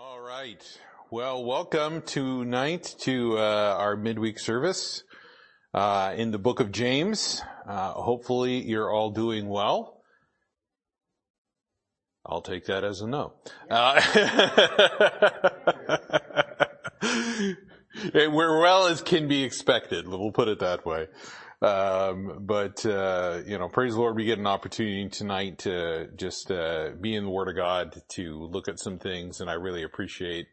All right. Well, welcome tonight to uh, our midweek service uh, in the book of James. Uh, hopefully you're all doing well. I'll take that as a no. Uh, we're well as can be expected. We'll put it that way. Um, but, uh, you know, praise the Lord, we get an opportunity tonight to just, uh, be in the Word of God, to look at some things, and I really appreciate,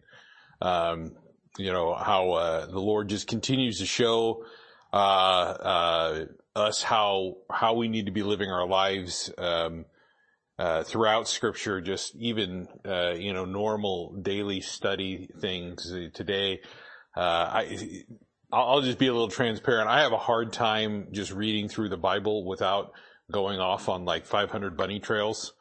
um, you know, how, uh, the Lord just continues to show, uh, uh, us how, how we need to be living our lives, um, uh, throughout scripture, just even, you know, normal daily study things today. I, I'll just be a little transparent. I have a hard time just reading through the Bible without going off on like 500 bunny trails.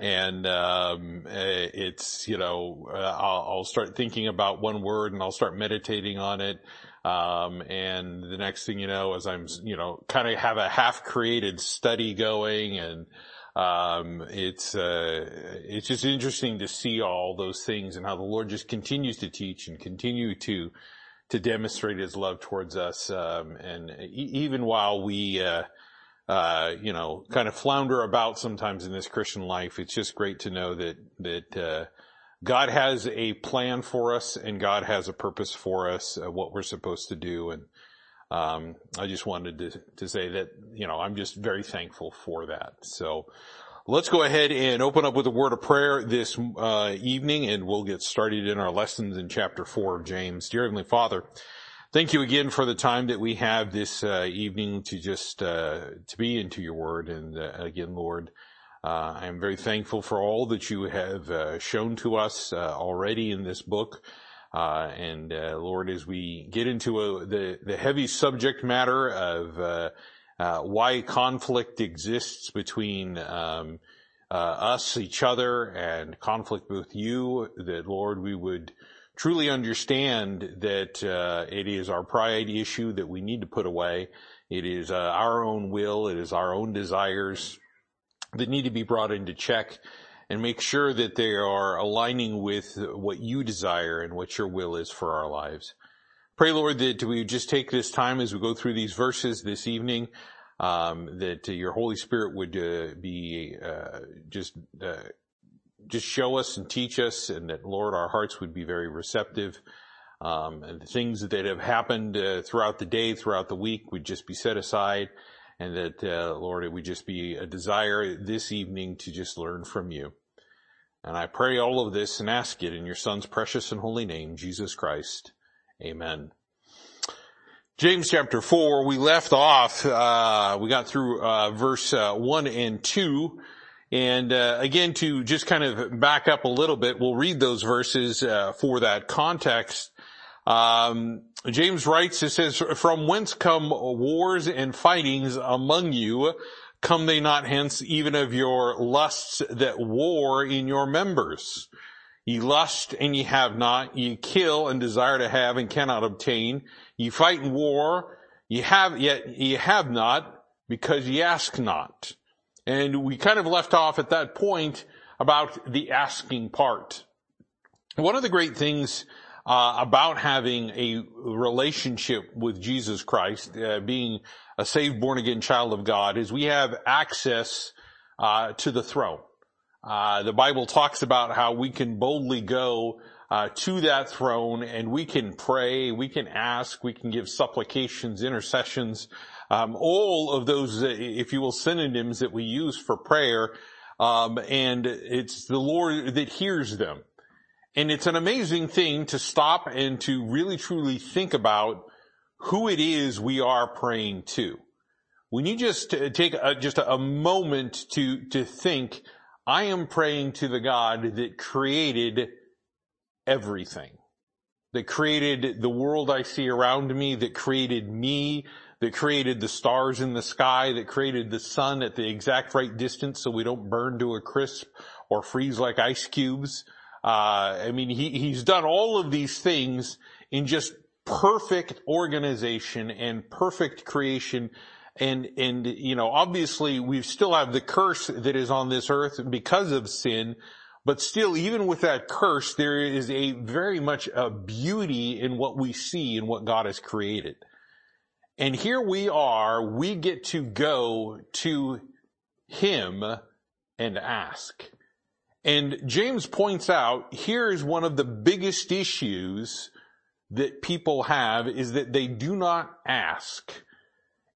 And, um, eh, it's, you know, uh, I'll, I'll, start thinking about one word and I'll start meditating on it. Um, and the next thing you know, as I'm, you know, kind of have a half created study going and, um, it's, uh, it's just interesting to see all those things and how the Lord just continues to teach and continue to, to demonstrate his love towards us. Um, and even while we, uh, uh, you know, kind of flounder about sometimes in this Christian life, it's just great to know that, that, uh, God has a plan for us and God has a purpose for us, uh, what we're supposed to do. And, um, I just wanted to, to say that, you know, I'm just very thankful for that. So, Let's go ahead and open up with a word of prayer this uh, evening, and we'll get started in our lessons in chapter four of James. Dear Heavenly Father, thank you again for the time that we have this uh, evening to just uh, to be into your word. And uh, again, Lord, uh, I am very thankful for all that you have uh, shown to us already in this book. and Lord, as we get into a, the the heavy subject matter of uh, why conflict exists between um, uh, us, each other, and conflict with you. That Lord, we would truly understand that uh, it is our pride issue that we need to put away. It is uh, our own will. It is our own desires that need to be brought into check and make sure that they are aligning with what you desire and what your will is for our lives. Pray, Lord, that we just take this time as we go through these verses this evening, um, that uh, your Holy Spirit would uh, be uh, just uh, just show us and teach us, and that Lord, our hearts would be very receptive. Um, and the things that have happened uh, throughout the day, throughout the week, would just be set aside, and that uh, Lord, it would just be a desire this evening to just learn from you. And I pray all of this and ask it in your Son's precious and holy name, Jesus Christ. Amen. James chapter 4, we left off, uh, we got through, uh, verse, uh, 1 and 2. And, uh, again, to just kind of back up a little bit, we'll read those verses, uh, for that context. Um, James writes, it says, from whence come wars and fightings among you? Come they not hence even of your lusts that war in your members? Ye lust and ye have not, ye kill and desire to have and cannot obtain. Ye fight in war, ye have, yet ye have not because ye ask not. And we kind of left off at that point about the asking part. One of the great things uh, about having a relationship with Jesus Christ, uh, being a saved, born again child of God, is we have access uh, to the throne. Uh, the Bible talks about how we can boldly go uh, to that throne and we can pray, we can ask, we can give supplications, intercessions, um, all of those, uh, if you will, synonyms that we use for prayer. Um, and it's the Lord that hears them. And it's an amazing thing to stop and to really truly think about who it is we are praying to. When you just take a, just a moment to, to think, I am praying to the God that created everything, that created the world I see around me, that created me, that created the stars in the sky, that created the sun at the exact right distance so we don't burn to a crisp or freeze like ice cubes. Uh, I mean, he, he's done all of these things in just perfect organization and perfect creation and, and, you know, obviously we still have the curse that is on this earth because of sin, But still, even with that curse, there is a very much a beauty in what we see in what God has created. And here we are, we get to go to Him and ask. And James points out, here is one of the biggest issues that people have is that they do not ask.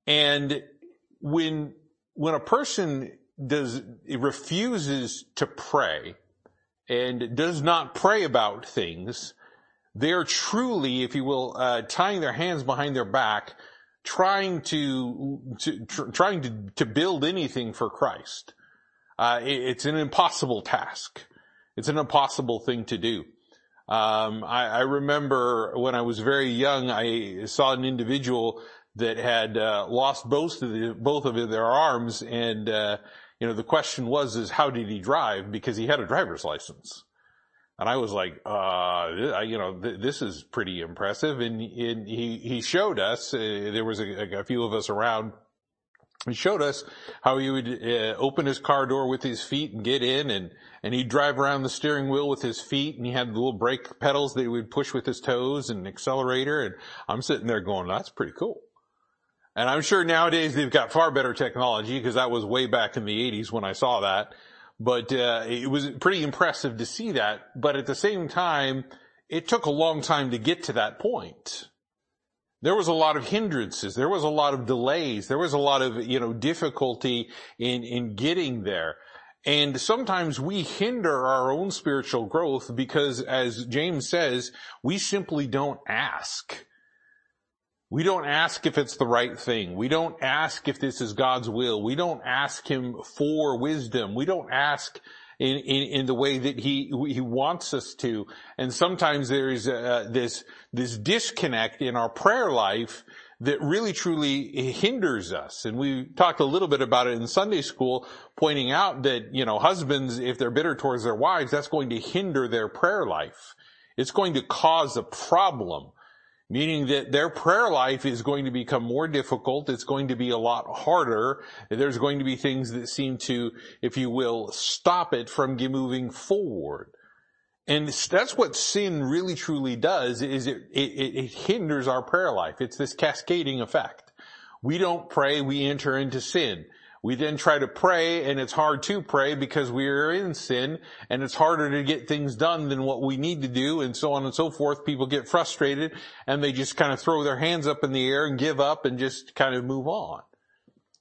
And when, when a person does, refuses to pray and does not pray about things, they are truly, if you will, uh, tying their hands behind their back, trying to, to tr- trying to, to build anything for Christ. Uh, it, it's an impossible task. It's an impossible thing to do. Um, I, I, remember when I was very young, I saw an individual that had uh, lost both of the, both of their arms, and uh, you know the question was is how did he drive because he had a driver's license. And I was like, uh, you know, th- this is pretty impressive. And, and he, he showed us, uh, there was a, a, few of us around, he showed us how he would uh, open his car door with his feet and get in and, and he'd drive around the steering wheel with his feet and he had the little brake pedals that he would push with his toes and accelerator. And I'm sitting there going, that's pretty cool. And I'm sure nowadays they've got far better technology because that was way back in the 80s when I saw that. But uh, it was pretty impressive to see that. But at the same time, it took a long time to get to that point. There was a lot of hindrances. There was a lot of delays. There was a lot of, you know, difficulty in, in getting there. And sometimes we hinder our own spiritual growth because as James says, we simply don't ask. We don't ask if it's the right thing. We don't ask if this is God's will. We don't ask Him for wisdom. We don't ask in, in, in the way that He, He wants us to. And sometimes there's uh, this, this disconnect in our prayer life that really truly hinders us. And we talked a little bit about it in Sunday school, pointing out that, you know, husbands, if they're bitter towards their wives, that's going to hinder their prayer life. It's going to cause a problem meaning that their prayer life is going to become more difficult. It's going to be a lot harder. There's going to be things that seem to, if you will, stop it from moving forward. And that's what sin really truly does is it, it, it hinders our prayer life. It's this cascading effect. We don't pray, we enter into sin. We then try to pray and it's hard to pray because we are in sin and it's harder to get things done than what we need to do and so on and so forth. People get frustrated and they just kind of throw their hands up in the air and give up and just kind of move on.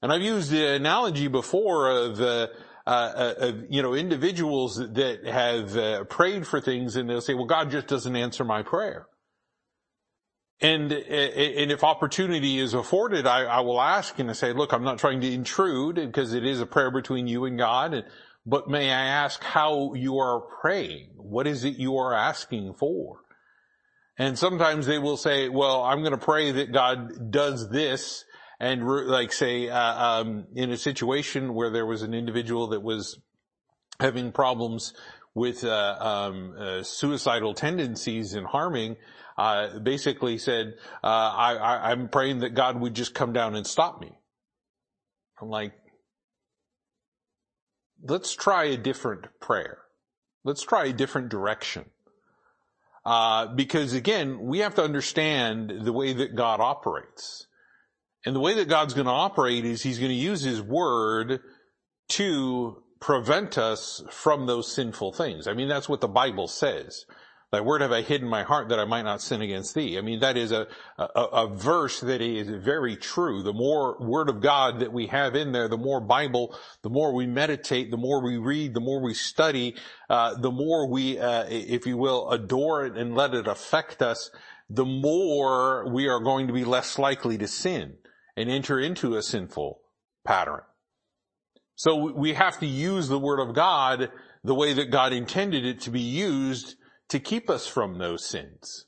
And I've used the analogy before of, uh, uh, of, you know, individuals that have uh, prayed for things and they'll say, well, God just doesn't answer my prayer. And, and if opportunity is afforded, I, I will ask and I say, look, I'm not trying to intrude because it is a prayer between you and God. But may I ask how you are praying? What is it you are asking for? And sometimes they will say, well, I'm going to pray that God does this. And like say, uh, um, in a situation where there was an individual that was having problems with uh, um, uh, suicidal tendencies and harming, uh, basically said, uh, I, I, I'm praying that God would just come down and stop me. I'm like, let's try a different prayer. Let's try a different direction. Uh, because again, we have to understand the way that God operates. And the way that God's going to operate is He's going to use His Word to prevent us from those sinful things. I mean, that's what the Bible says. Thy word have I hidden my heart that I might not sin against thee. I mean, that is a, a, a, verse that is very true. The more word of God that we have in there, the more Bible, the more we meditate, the more we read, the more we study, uh, the more we, uh, if you will, adore it and let it affect us, the more we are going to be less likely to sin and enter into a sinful pattern. So we have to use the word of God the way that God intended it to be used to keep us from those sins.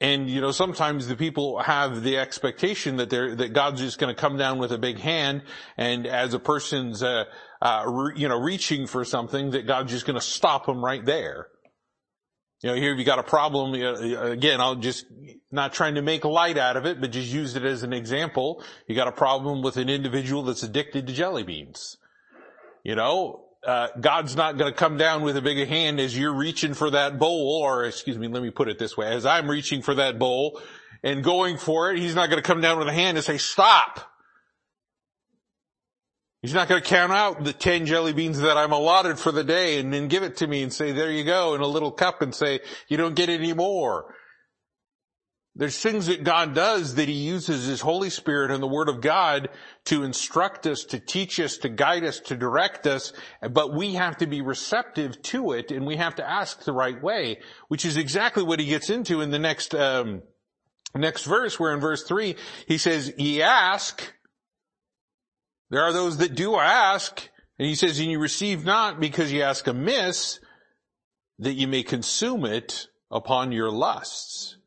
And, you know, sometimes the people have the expectation that they're, that God's just going to come down with a big hand and as a person's, uh, uh, re, you know, reaching for something that God's just going to stop them right there. You know, here you got a problem, again, I'll just, not trying to make light out of it, but just use it as an example. You got a problem with an individual that's addicted to jelly beans. You know, uh, God's not going to come down with a big hand as you're reaching for that bowl, or excuse me, let me put it this way, as I'm reaching for that bowl and going for it, He's not going to come down with a hand and say, stop. He's not going to count out the 10 jelly beans that I'm allotted for the day and then give it to me and say, there you go, in a little cup and say, you don't get any more. There's things that God does that He uses His Holy Spirit and the Word of God to instruct us, to teach us, to guide us, to direct us, but we have to be receptive to it and we have to ask the right way, which is exactly what He gets into in the next, um, next verse, where in verse 3, He says, ye ask, there are those that do ask, and He says, and you receive not because ye ask amiss, that you may consume it upon your lusts.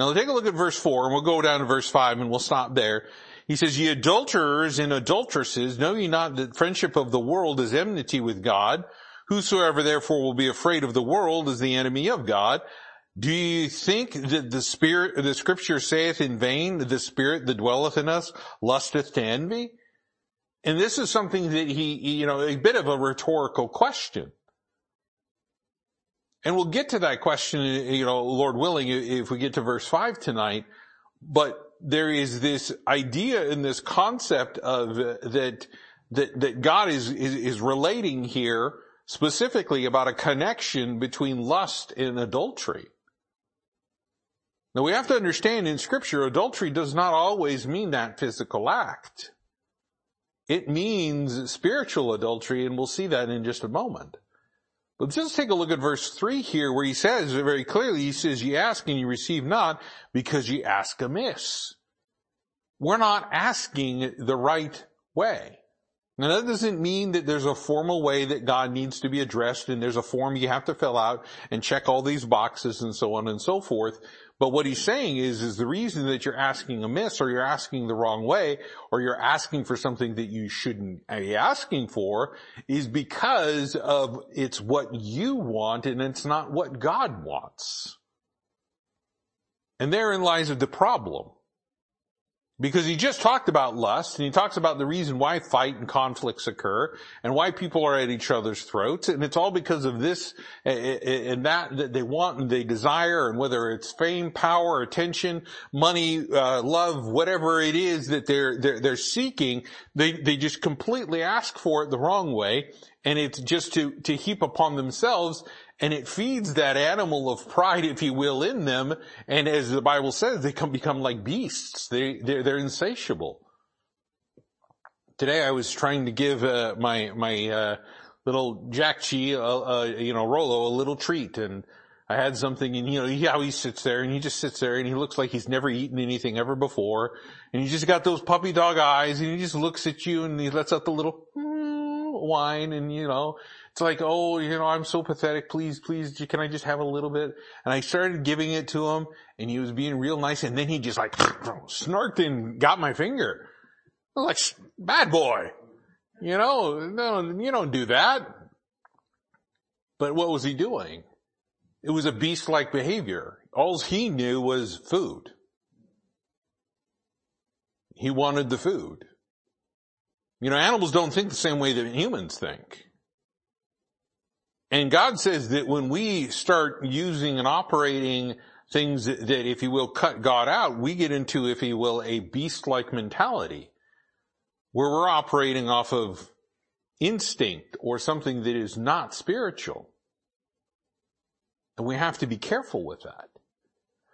Now take a look at verse 4 and we'll go down to verse 5 and we'll stop there. He says, ye adulterers and adulteresses, know ye not that friendship of the world is enmity with God? Whosoever therefore will be afraid of the world is the enemy of God. Do you think that the spirit, the scripture saith in vain, the spirit that dwelleth in us lusteth to envy? And this is something that he, you know, a bit of a rhetorical question. And we'll get to that question, you know, Lord willing, if we get to verse five tonight. But there is this idea in this concept of uh, that, that, that God is, is, is relating here specifically about a connection between lust and adultery. Now we have to understand in scripture, adultery does not always mean that physical act. It means spiritual adultery, and we'll see that in just a moment. But just take a look at verse 3 here where he says very clearly, he says, you ask and you receive not because you ask amiss. We're not asking the right way. Now that doesn't mean that there's a formal way that God needs to be addressed and there's a form you have to fill out and check all these boxes and so on and so forth. But what he's saying is, is the reason that you're asking amiss or you're asking the wrong way or you're asking for something that you shouldn't be asking for is because of it's what you want and it's not what God wants. And therein lies the problem. Because he just talked about lust and he talks about the reason why fight and conflicts occur and why people are at each other's throats. And it's all because of this and that that they want and they desire and whether it's fame, power, attention, money, uh, love, whatever it is that they're, they're, they're seeking, they, they just completely ask for it the wrong way. And it's just to, to heap upon themselves and it feeds that animal of pride, if you will, in them. And as the Bible says, they come, become like beasts. They, they're, they're insatiable. Today I was trying to give, uh, my, my, uh, little Jack Chi, uh, uh, you know, Rolo a little treat and I had something and you know, how he sits there and he just sits there and he looks like he's never eaten anything ever before. And he just got those puppy dog eyes and he just looks at you and he lets out the little mm, whine and you know, it's like, oh, you know, I'm so pathetic. Please, please, can I just have a little bit? And I started giving it to him and he was being real nice. And then he just like snarked and got my finger. I like, bad boy. You know, no, you don't do that. But what was he doing? It was a beast-like behavior. All he knew was food. He wanted the food. You know, animals don't think the same way that humans think. And God says that when we start using and operating things that, that, if you will, cut God out, we get into, if you will, a beast-like mentality where we're operating off of instinct or something that is not spiritual. And we have to be careful with that.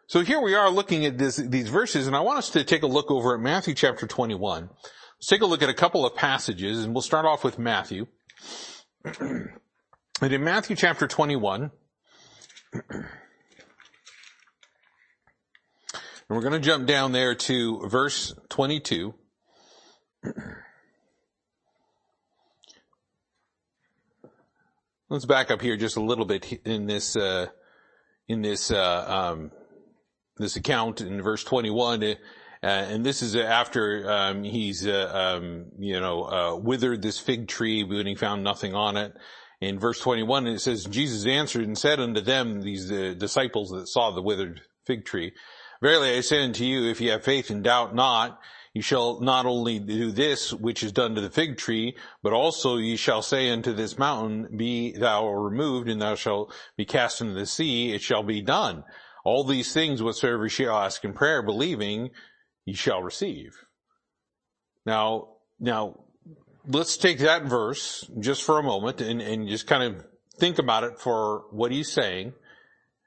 So here we are looking at this, these verses, and I want us to take a look over at Matthew chapter 21. Let's take a look at a couple of passages, and we'll start off with Matthew. And in Matthew chapter 21, and we're going to jump down there to verse 22. Let's back up here just a little bit in this, uh, in this, uh, um, this account in verse 21. Uh, and this is after, um, he's, uh, um, you know, uh, withered this fig tree when he found nothing on it in verse 21 it says, Jesus answered and said unto them, these disciples that saw the withered fig tree, Verily I say unto you, if ye have faith and doubt not, you shall not only do this which is done to the fig tree, but also ye shall say unto this mountain, be thou removed and thou shalt be cast into the sea, it shall be done. All these things whatsoever ye shall ask in prayer, believing, ye shall receive. Now, now, let's take that verse just for a moment and, and just kind of think about it for what he's saying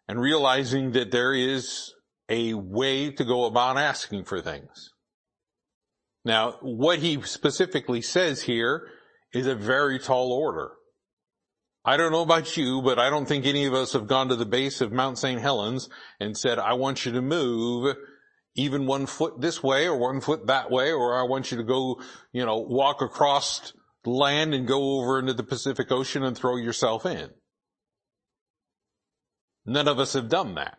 and realizing that there is a way to go about asking for things. Now, what he specifically says here is a very tall order. I don't know about you, but I don't think any of us have gone to the base of Mount St. Helens and said, I want you to move even one foot this way or one foot that way, or I want you to go, you know, walk across land and go over into the Pacific Ocean and throw yourself in. None of us have done that.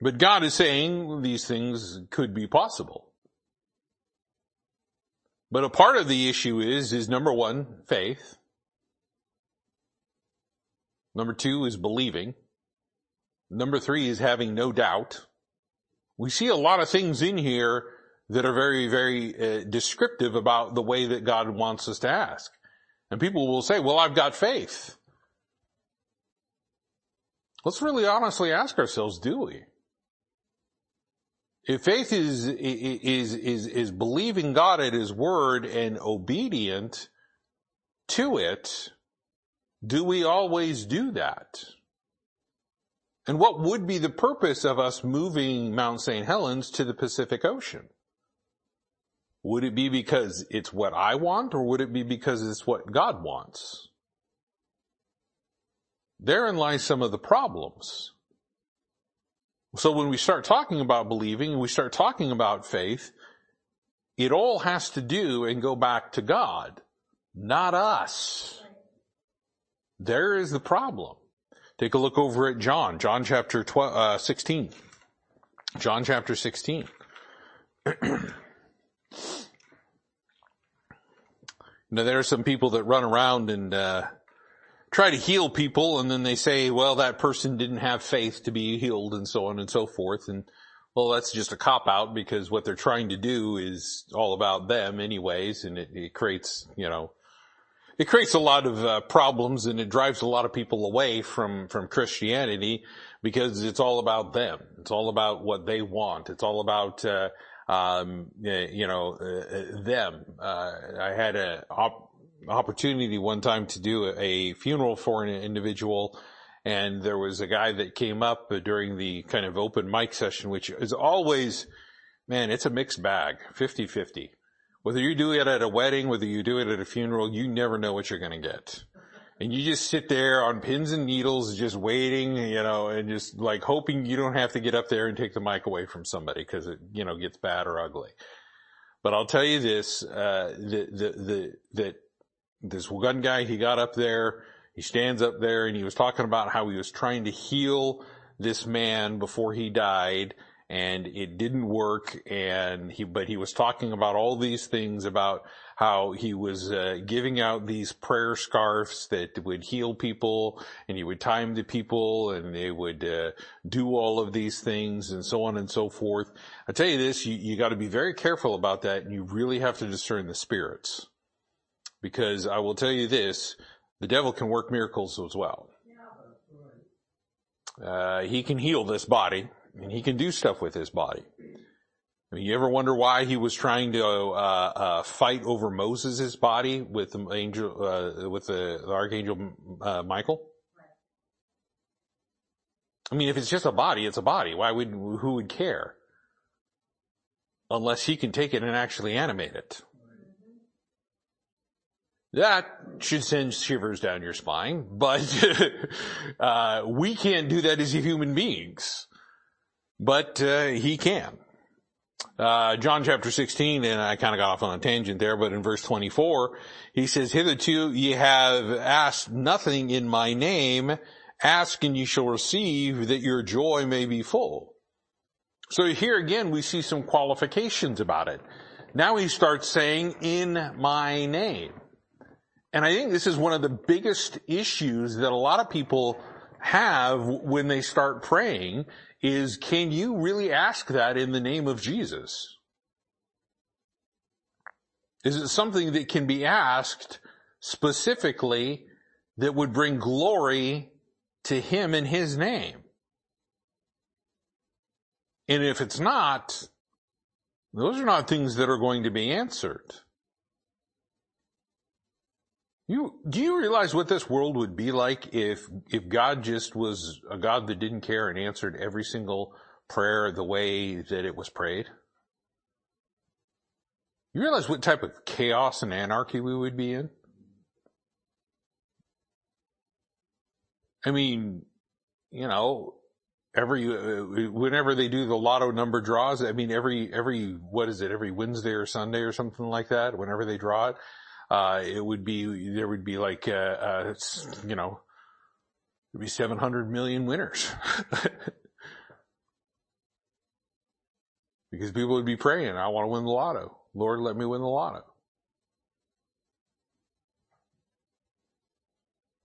But God is saying these things could be possible. But a part of the issue is, is number one, faith. Number two is believing. Number three is having no doubt. We see a lot of things in here that are very, very uh, descriptive about the way that God wants us to ask. And people will say, well, I've got faith. Let's really honestly ask ourselves, do we? If faith is, is, is, is believing God at His word and obedient to it, do we always do that? And what would be the purpose of us moving Mount St. Helens to the Pacific Ocean? Would it be because it's what I want or would it be because it's what God wants? Therein lies some of the problems. So when we start talking about believing and we start talking about faith, it all has to do and go back to God, not us. There is the problem. Take a look over at John, John chapter 12, uh, 16. John chapter 16. now there are some people that run around and, uh, try to heal people and then they say, well, that person didn't have faith to be healed and so on and so forth. And well, that's just a cop out because what they're trying to do is all about them anyways. And it, it creates, you know, it creates a lot of uh, problems and it drives a lot of people away from from Christianity because it's all about them. It's all about what they want. It's all about uh, um, you know uh, them. Uh, I had a op- opportunity one time to do a funeral for an individual. And there was a guy that came up during the kind of open mic session, which is always, man, it's a mixed bag, 50-50. Whether you do it at a wedding, whether you do it at a funeral, you never know what you're going to get. And you just sit there on pins and needles, just waiting, you know, and just like hoping you don't have to get up there and take the mic away from somebody because it, you know, gets bad or ugly. But I'll tell you this, uh, the, the, the, that this one guy, he got up there, he stands up there and he was talking about how he was trying to heal this man before he died and it didn't work and he but he was talking about all these things about how he was uh, giving out these prayer scarfs that would heal people and he would tie them to people and they would uh, do all of these things and so on and so forth. I tell you this you, you got to be very careful about that and you really have to discern the spirits. Because i will tell you this the devil can work miracles as well. Uh, he can heal this body and he can do stuff with his body. I mean, you ever wonder why he was trying to uh, uh, fight over Moses' body with the angel, uh, with the, the archangel uh, Michael? I mean, if it's just a body, it's a body. Why would who would care? Unless he can take it and actually animate it. That should send shivers down your spine, but uh, we can't do that as human beings but uh, he can. Uh, John chapter 16, and I kind of got off on a tangent there, but in verse 24, he says, Hitherto ye have asked nothing in my name, ask and ye shall receive that your joy may be full. So here again, we see some qualifications about it. Now he starts saying, in my name. And I think this is one of the biggest issues that a lot of people have when they start praying is can you really ask that in the name of Jesus? Is it something that can be asked specifically that would bring glory to Him in His name? And if it's not, those are not things that are going to be answered. You, do you realize what this world would be like if, if God just was a God that didn't care and answered every single prayer the way that it was prayed? You realize what type of chaos and anarchy we would be in? I mean, you know, every, uh, whenever they do the lotto number draws, I mean, every, every, what is it, every Wednesday or Sunday or something like that, whenever they draw it, uh, it would be, there would be like, uh, uh you know, there'd be 700 million winners. because people would be praying, I want to win the lotto. Lord, let me win the lotto.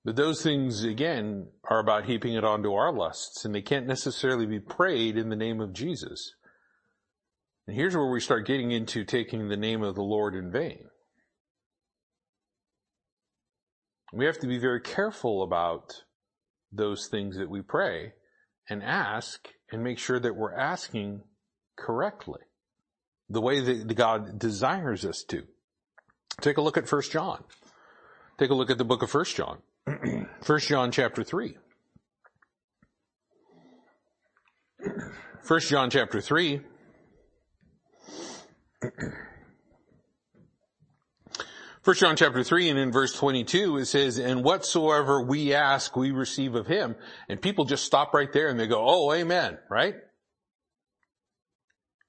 But those things, again, are about heaping it onto our lusts, and they can't necessarily be prayed in the name of Jesus. And here's where we start getting into taking the name of the Lord in vain. We have to be very careful about those things that we pray and ask and make sure that we're asking correctly the way that God desires us to. Take a look at 1 John. Take a look at the book of 1 John. 1 John chapter 3. 1 John chapter 3. First John chapter 3 and in verse 22 it says, and whatsoever we ask we receive of him. And people just stop right there and they go, oh amen, right?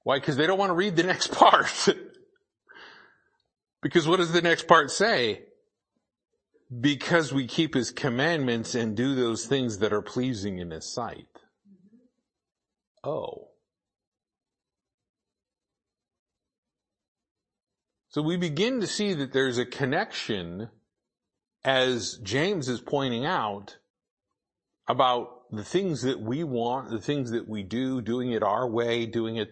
Why? Because they don't want to read the next part. because what does the next part say? Because we keep his commandments and do those things that are pleasing in his sight. Mm-hmm. Oh. So we begin to see that there's a connection, as James is pointing out, about the things that we want, the things that we do, doing it our way, doing it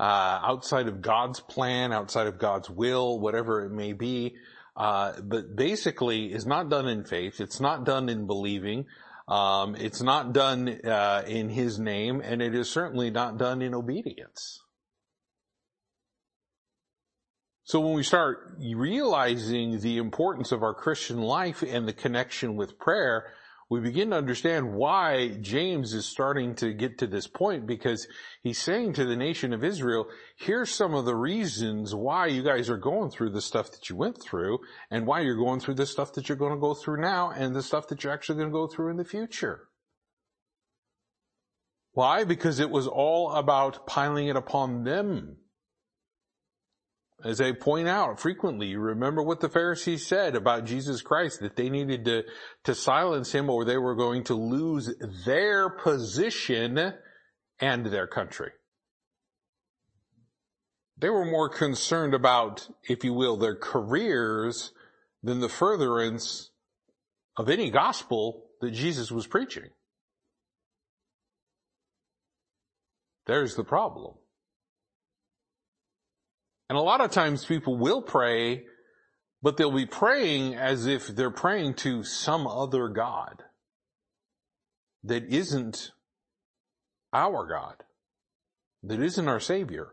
uh, outside of God's plan, outside of God's will, whatever it may be. Uh, but basically, is not done in faith. It's not done in believing. Um, it's not done uh, in His name, and it is certainly not done in obedience. So when we start realizing the importance of our Christian life and the connection with prayer, we begin to understand why James is starting to get to this point because he's saying to the nation of Israel, here's some of the reasons why you guys are going through the stuff that you went through and why you're going through the stuff that you're going to go through now and the stuff that you're actually going to go through in the future. Why? Because it was all about piling it upon them as they point out frequently, you remember what the Pharisees said about Jesus Christ, that they needed to, to silence him or they were going to lose their position and their country. They were more concerned about, if you will, their careers than the furtherance of any gospel that Jesus was preaching. There's the problem. And a lot of times people will pray, but they'll be praying as if they're praying to some other God that isn't our God, that isn't our Savior.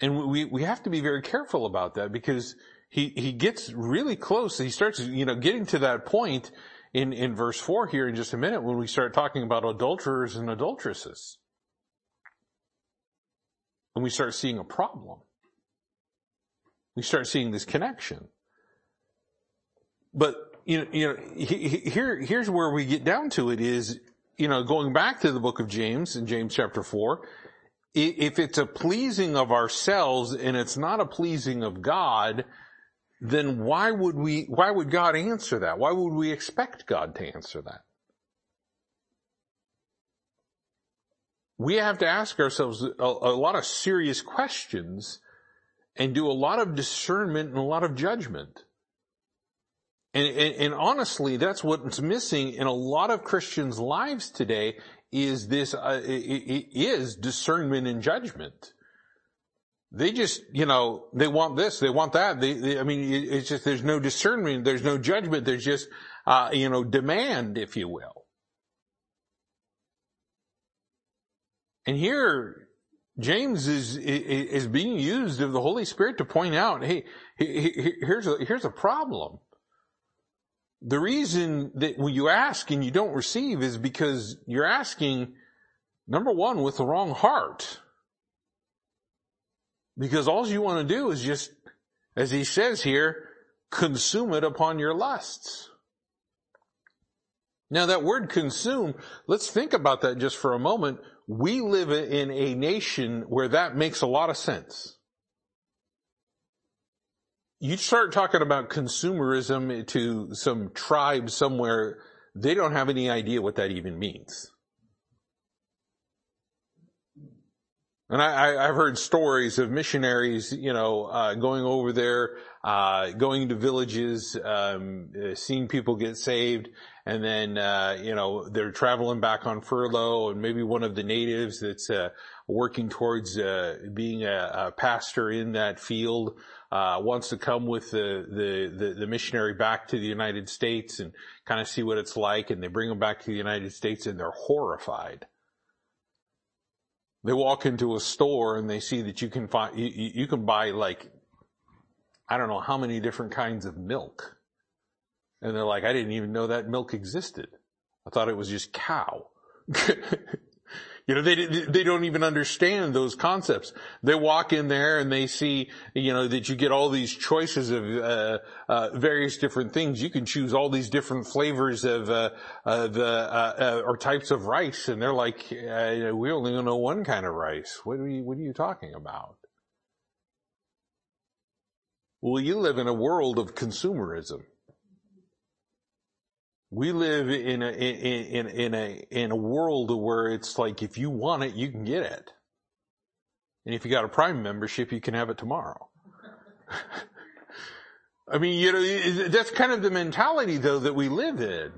And we, we have to be very careful about that because he, he gets really close. He starts, you know, getting to that point in, in verse four here in just a minute when we start talking about adulterers and adulteresses and we start seeing a problem. We start seeing this connection. But, you know, you know, here, here's where we get down to it is, you know, going back to the book of James in James chapter four, if it's a pleasing of ourselves and it's not a pleasing of God, then why would we, why would God answer that? Why would we expect God to answer that? We have to ask ourselves a, a, lot of serious questions and do a lot of discernment and a lot of judgment. And, and, and, honestly, that's what's missing in a lot of Christians' lives today is this, uh, is discernment and judgment. they just, you know, they want this, they want that. They, they I mean, it's just, there's no discernment, there's no judgment, there's just, uh, you know, demand, if you will. And here, James is, is being used of the Holy Spirit to point out, hey, here's a, here's a problem. The reason that when you ask and you don't receive is because you're asking, number one, with the wrong heart. Because all you want to do is just, as he says here, consume it upon your lusts. Now that word consume, let's think about that just for a moment. We live in a nation where that makes a lot of sense. You start talking about consumerism to some tribe somewhere, they don't have any idea what that even means. And I, have heard stories of missionaries, you know, uh, going over there, uh, going to villages, um, uh, seeing people get saved, and then, uh, you know, they're traveling back on furlough, and maybe one of the natives that's uh, working towards uh, being a, a, pastor in that field wants to come with the, the, the the missionary back to the United States and kind of see what it's like, and they bring them back to the United States, and they're horrified they walk into a store and they see that you can find, you, you can buy like, I don't know how many different kinds of milk. And they're like, I didn't even know that milk existed. I thought it was just cow. You know, they, they don't even understand those concepts. They walk in there and they see, you know, that you get all these choices of, uh, uh, various different things. You can choose all these different flavors of, uh, of, uh, uh, or types of rice. And they're like, uh, we only know one kind of rice. What are you, what are you talking about? Well, you live in a world of consumerism. We live in a, in, in a, in a world where it's like, if you want it, you can get it. And if you got a prime membership, you can have it tomorrow. I mean, you know, that's kind of the mentality though that we live in.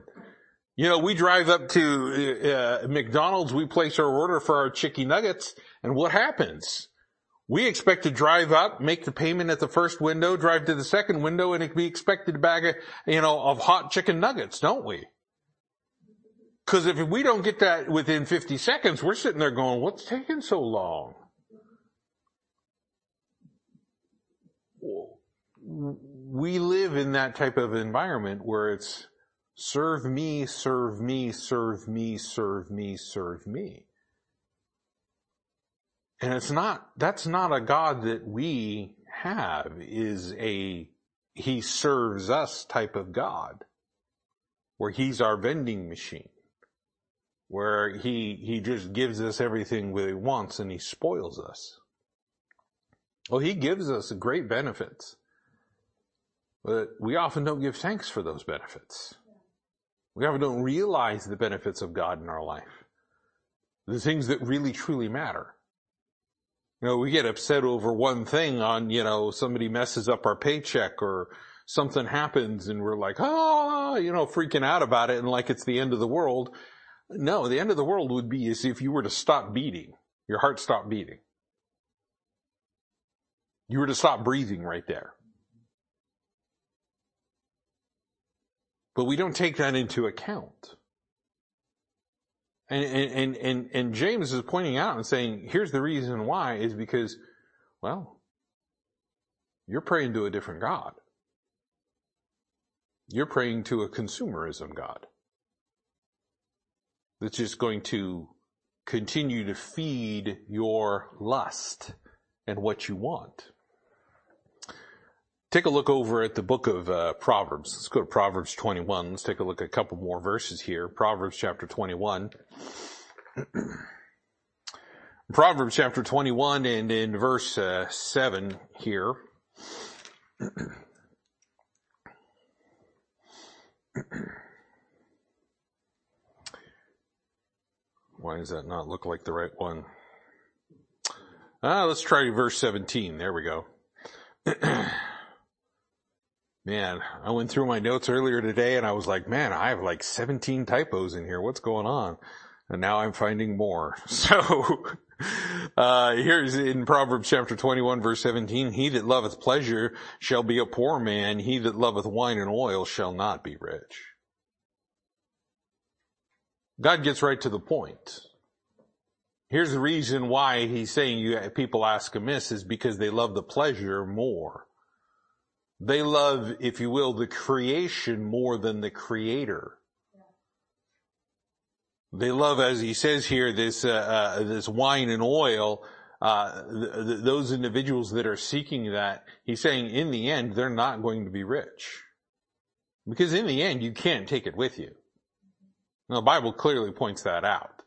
You know, we drive up to uh, McDonald's, we place our order for our chicken nuggets, and what happens? We expect to drive up, make the payment at the first window, drive to the second window, and be expected a bag of, you know, of hot chicken nuggets, don't we? Cause if we don't get that within 50 seconds, we're sitting there going, what's taking so long? We live in that type of environment where it's serve me, serve me, serve me, serve me, serve me. And it's not, that's not a God that we have is a, he serves us type of God where he's our vending machine, where he, he just gives us everything that he wants and he spoils us. Well, he gives us great benefits, but we often don't give thanks for those benefits. We often don't realize the benefits of God in our life. The things that really truly matter. You know, we get upset over one thing on, you know, somebody messes up our paycheck or something happens and we're like, ah, you know, freaking out about it and like it's the end of the world. No, the end of the world would be as if you were to stop beating. Your heart stopped beating. You were to stop breathing right there. But we don't take that into account. And, and, and, and James is pointing out and saying, here's the reason why is because, well, you're praying to a different God. You're praying to a consumerism God that's just going to continue to feed your lust and what you want. Take a look over at the book of uh, Proverbs. Let's go to Proverbs 21. Let's take a look at a couple more verses here. Proverbs chapter 21. Proverbs chapter 21 and in verse uh, 7 here. Why does that not look like the right one? Ah, let's try verse 17. There we go. Man, I went through my notes earlier today and I was like, man, I have like 17 typos in here. What's going on? And now I'm finding more. So Uh, here's in Proverbs chapter 21 verse 17, he that loveth pleasure shall be a poor man, he that loveth wine and oil shall not be rich. God gets right to the point. Here's the reason why he's saying you, people ask amiss is because they love the pleasure more. They love, if you will, the creation more than the creator. They love, as he says here, this uh, uh, this wine and oil. Uh, th- th- those individuals that are seeking that, he's saying, in the end, they're not going to be rich, because in the end, you can't take it with you. Now, the Bible clearly points that out.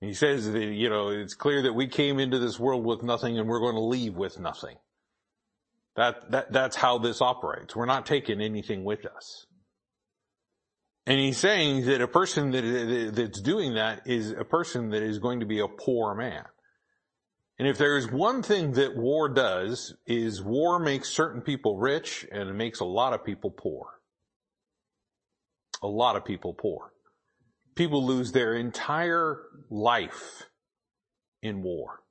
He says that, you know, it's clear that we came into this world with nothing and we're going to leave with nothing. That, that, that's how this operates. We're not taking anything with us. And he's saying that a person that, that's doing that is a person that is going to be a poor man. And if there is one thing that war does, is war makes certain people rich and it makes a lot of people poor. A lot of people poor. People lose their entire life in war.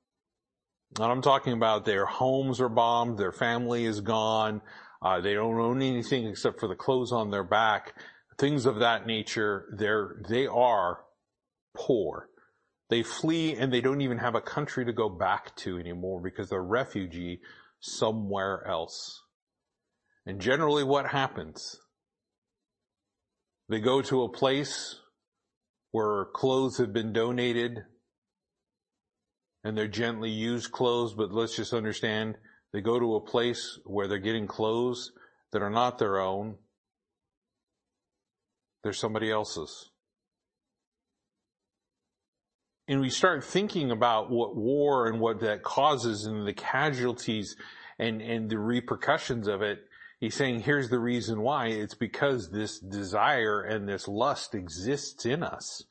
And I'm talking about their homes are bombed, their family is gone, uh, they don't own anything except for the clothes on their back, things of that nature. They're, they are poor. They flee and they don't even have a country to go back to anymore because they're refugee somewhere else. And generally what happens? They go to a place where clothes have been donated and they're gently used clothes, but let's just understand they go to a place where they're getting clothes that are not their own. They're somebody else's. And we start thinking about what war and what that causes and the casualties and, and the repercussions of it. He's saying here's the reason why. It's because this desire and this lust exists in us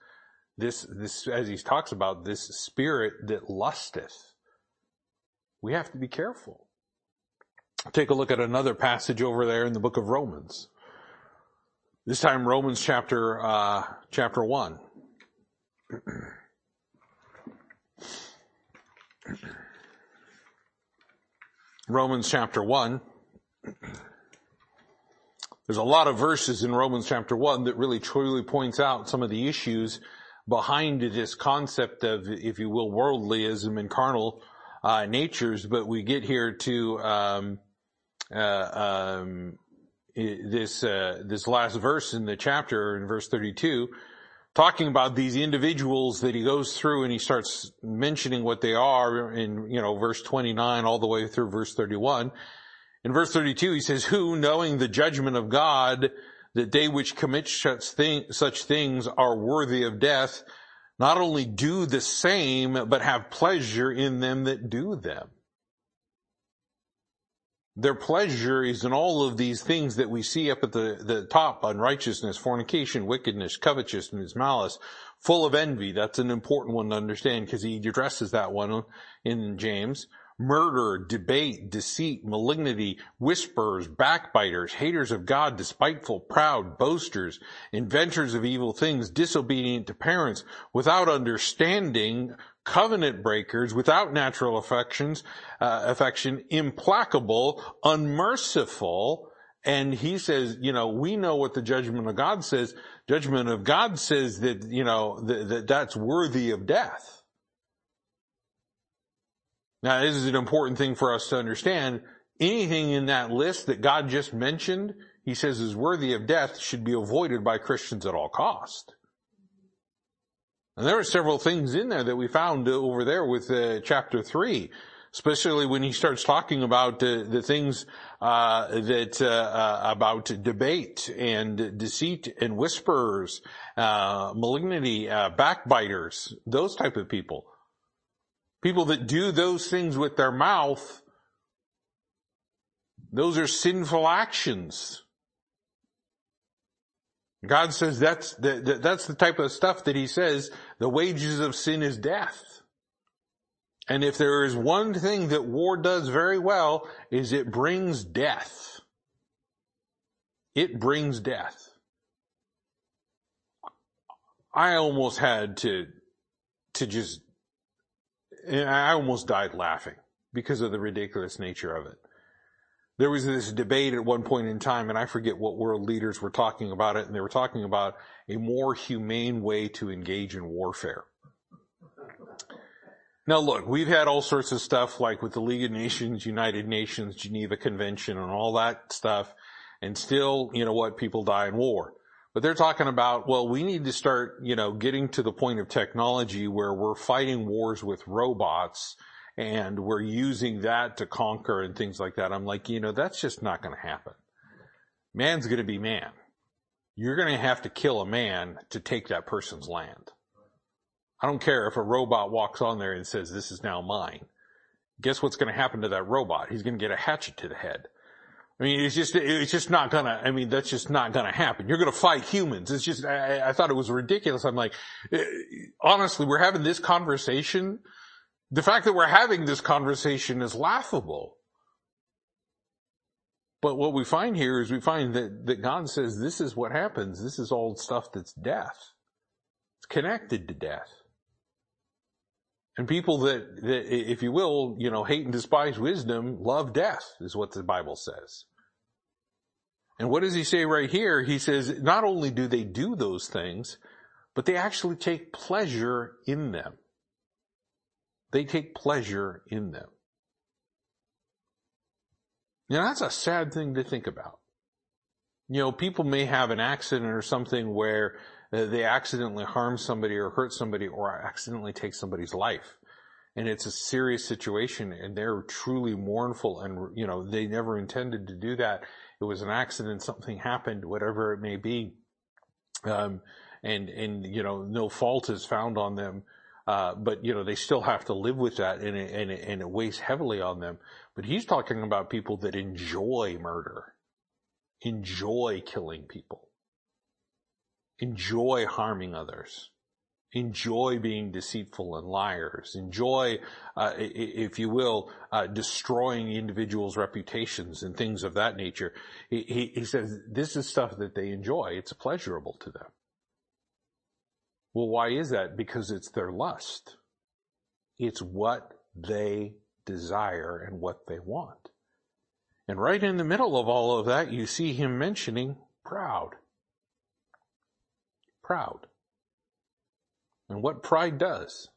this, this, as he talks about, this spirit that lusteth. We have to be careful. Take a look at another passage over there in the book of Romans. This time Romans chapter, uh, chapter one. Romans chapter 1. There's a lot of verses in Romans chapter 1 that really truly points out some of the issues behind this concept of, if you will, worldlyism and carnal uh, natures, but we get here to um, uh, um, this uh, this last verse in the chapter, in verse 32, talking about these individuals that he goes through and he starts mentioning what they are in you know verse 29 all the way through verse 31. In verse 32, he says, "Who, knowing the judgment of God." That they which commit such, thing, such things are worthy of death, not only do the same, but have pleasure in them that do them. Their pleasure is in all of these things that we see up at the, the top, unrighteousness, fornication, wickedness, covetousness, malice, full of envy. That's an important one to understand because he addresses that one in James murder, debate, deceit, malignity, whisperers, backbiters, haters of God, despiteful, proud, boasters, inventors of evil things, disobedient to parents, without understanding, covenant breakers, without natural affections, uh, affection, implacable, unmerciful, and he says, you know, we know what the judgment of God says. Judgment of God says that, you know, that, that that's worthy of death. Now, this is an important thing for us to understand. Anything in that list that God just mentioned, he says is worthy of death should be avoided by Christians at all cost. And there are several things in there that we found over there with uh, chapter three, especially when he starts talking about uh, the things uh, that uh, uh, about debate and deceit and whisperers, uh, malignity, backbiters, those type of people. People that do those things with their mouth, those are sinful actions. God says that's the, that's the type of stuff that he says the wages of sin is death. And if there is one thing that war does very well is it brings death. It brings death. I almost had to, to just and I almost died laughing because of the ridiculous nature of it. There was this debate at one point in time, and I forget what world leaders were talking about it, and they were talking about a more humane way to engage in warfare. Now look, we've had all sorts of stuff like with the League of Nations, United Nations, Geneva Convention, and all that stuff, and still, you know what, people die in war. But they're talking about, well, we need to start, you know, getting to the point of technology where we're fighting wars with robots and we're using that to conquer and things like that. I'm like, you know, that's just not going to happen. Man's going to be man. You're going to have to kill a man to take that person's land. I don't care if a robot walks on there and says, this is now mine. Guess what's going to happen to that robot? He's going to get a hatchet to the head. I mean, it's just, it's just not gonna, I mean, that's just not gonna happen. You're gonna fight humans. It's just, I, I thought it was ridiculous. I'm like, eh, honestly, we're having this conversation the fact that we're having this conversation is laughable. But what we find here is we find that, that God says this is what happens. This is all stuff that's death. It's connected to death. And people that, that, if you will, you know, hate and despise wisdom, love death, is what the Bible says. And what does he say right here? He says, not only do they do those things, but they actually take pleasure in them. They take pleasure in them. Now that's a sad thing to think about. You know, people may have an accident or something where uh, they accidentally harm somebody or hurt somebody or accidentally take somebody's life. And it's a serious situation and they're truly mournful and, you know, they never intended to do that. It was an accident, something happened, whatever it may be. Um, and, and, you know, no fault is found on them. Uh, but you know they still have to live with that, and it, and, it, and it weighs heavily on them. But he's talking about people that enjoy murder, enjoy killing people, enjoy harming others, enjoy being deceitful and liars, enjoy, uh, if you will, uh, destroying individuals' reputations and things of that nature. He, he, he says this is stuff that they enjoy. It's pleasurable to them. Well, why is that? Because it's their lust. It's what they desire and what they want. And right in the middle of all of that, you see him mentioning proud. Proud. And what pride does.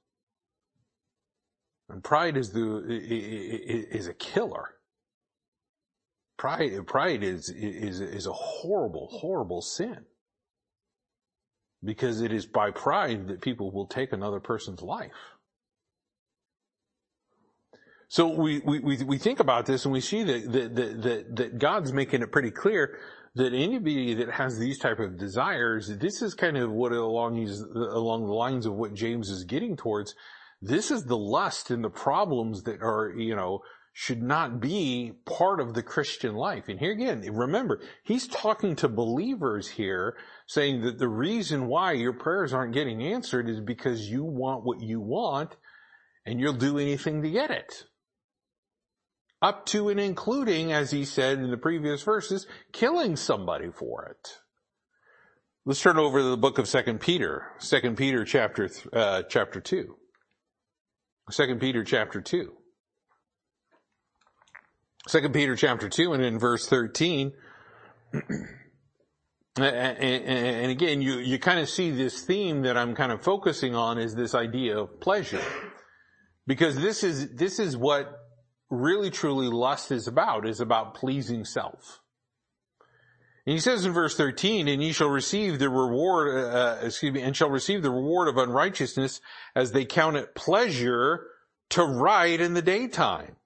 And pride is the, is a killer. Pride, pride is, is, is a horrible, horrible sin because it is by pride that people will take another person's life. So we, we, we think about this and we see that, that, that, that, God's making it pretty clear that anybody that has these type of desires, this is kind of what along these, along the lines of what James is getting towards. This is the lust and the problems that are, you know, should not be part of the Christian life. And here again, remember, he's talking to believers here saying that the reason why your prayers aren't getting answered is because you want what you want and you'll do anything to get it. Up to and including, as he said in the previous verses, killing somebody for it. Let's turn over to the book of Second Peter, Second Peter chapter uh, chapter two. Second Peter chapter two. Second Peter chapter two, and in verse thirteen. and again, you, you kind of see this theme that I'm kind of focusing on is this idea of pleasure. Because this is, this is what really truly lust is about, is about pleasing self. And he says in verse 13, and ye shall receive the reward, uh, excuse me, and shall receive the reward of unrighteousness as they count it pleasure to ride in the daytime.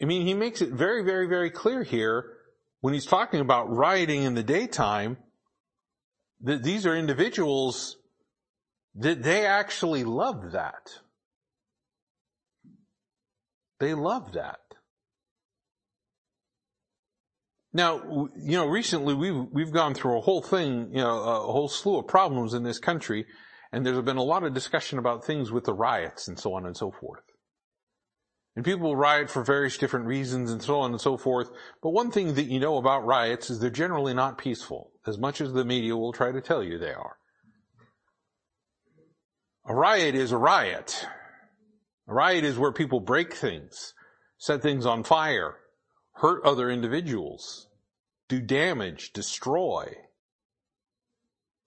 I mean, he makes it very, very, very clear here when he's talking about rioting in the daytime, that these are individuals that they actually love that. They love that. Now, you know, recently we've, we've gone through a whole thing, you know, a whole slew of problems in this country, and there's been a lot of discussion about things with the riots and so on and so forth. And people riot for various different reasons and so on and so forth. But one thing that you know about riots is they're generally not peaceful, as much as the media will try to tell you they are. A riot is a riot. A riot is where people break things, set things on fire, hurt other individuals, do damage, destroy.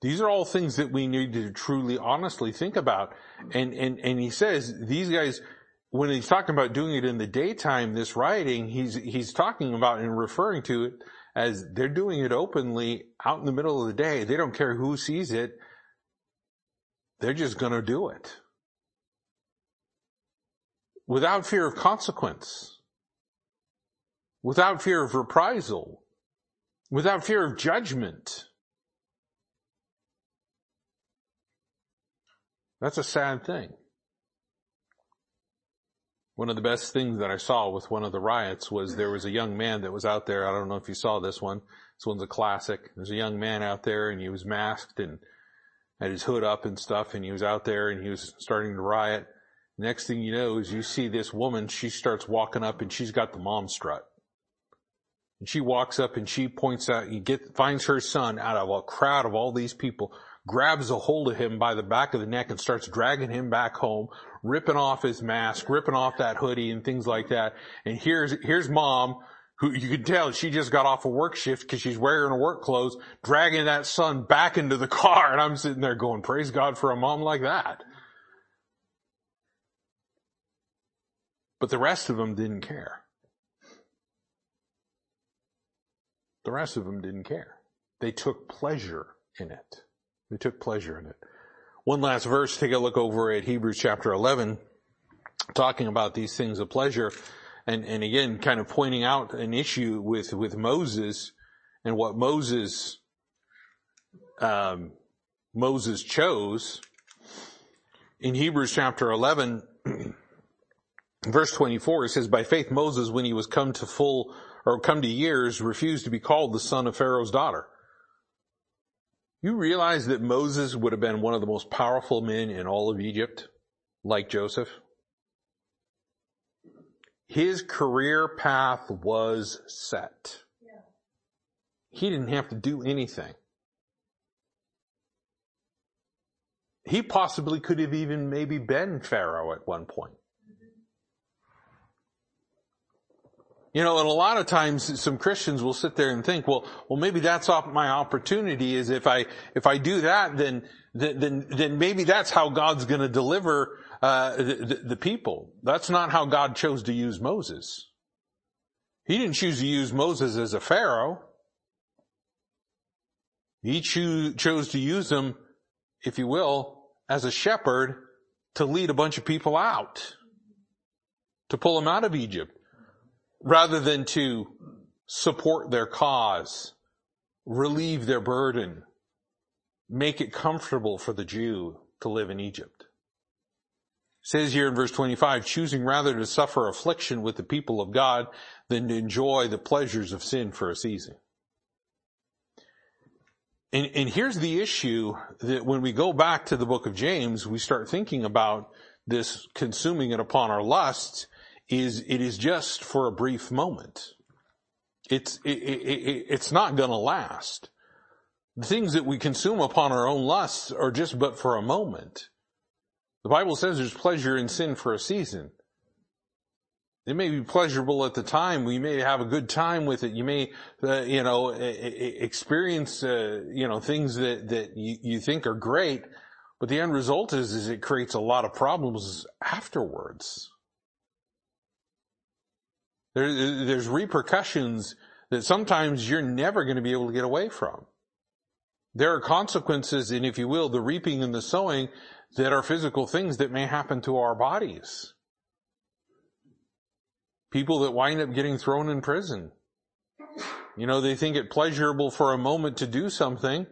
These are all things that we need to truly honestly think about. And, and, and he says these guys, when he's talking about doing it in the daytime, this rioting, he's, he's talking about and referring to it as they're doing it openly out in the middle of the day. They don't care who sees it. They're just going to do it without fear of consequence, without fear of reprisal, without fear of judgment. That's a sad thing. One of the best things that I saw with one of the riots was there was a young man that was out there. I don't know if you saw this one. This one's a classic. There's a young man out there and he was masked and had his hood up and stuff and he was out there and he was starting to riot. Next thing you know is you see this woman, she starts walking up and she's got the mom strut. And she walks up and she points out, you get, finds her son out of a crowd of all these people grabs a hold of him by the back of the neck and starts dragging him back home, ripping off his mask, ripping off that hoodie and things like that. And here's, here's mom who you can tell she just got off a work shift because she's wearing her work clothes, dragging that son back into the car. And I'm sitting there going, praise God for a mom like that. But the rest of them didn't care. The rest of them didn't care. They took pleasure in it. They took pleasure in it. One last verse, take a look over at Hebrews chapter 11, talking about these things of pleasure, and, and again, kind of pointing out an issue with, with Moses and what Moses, um, Moses chose. In Hebrews chapter 11, verse 24, it says, by faith Moses, when he was come to full, or come to years, refused to be called the son of Pharaoh's daughter you realize that Moses would have been one of the most powerful men in all of Egypt, like Joseph? His career path was set. He didn't have to do anything. He possibly could have even maybe been Pharaoh at one point. You know, and a lot of times some Christians will sit there and think, well, well, maybe that's my opportunity is if I, if I do that, then, then, then maybe that's how God's to deliver, uh, the, the people. That's not how God chose to use Moses. He didn't choose to use Moses as a Pharaoh. He cho- chose to use him, if you will, as a shepherd to lead a bunch of people out. To pull them out of Egypt rather than to support their cause, relieve their burden, make it comfortable for the Jew to live in Egypt. It says here in verse 25, choosing rather to suffer affliction with the people of God than to enjoy the pleasures of sin for a season. And, and here's the issue that when we go back to the book of James, we start thinking about this consuming it upon our lusts is it is just for a brief moment. It's, it, it, it's not gonna last. The things that we consume upon our own lusts are just but for a moment. The Bible says there's pleasure in sin for a season. It may be pleasurable at the time. We may have a good time with it. You may, uh, you know, experience, uh, you know, things that, that you, you think are great, but the end result is, is it creates a lot of problems afterwards. There, there's repercussions that sometimes you're never going to be able to get away from. There are consequences and if you will, the reaping and the sowing that are physical things that may happen to our bodies. People that wind up getting thrown in prison. You know, they think it pleasurable for a moment to do something.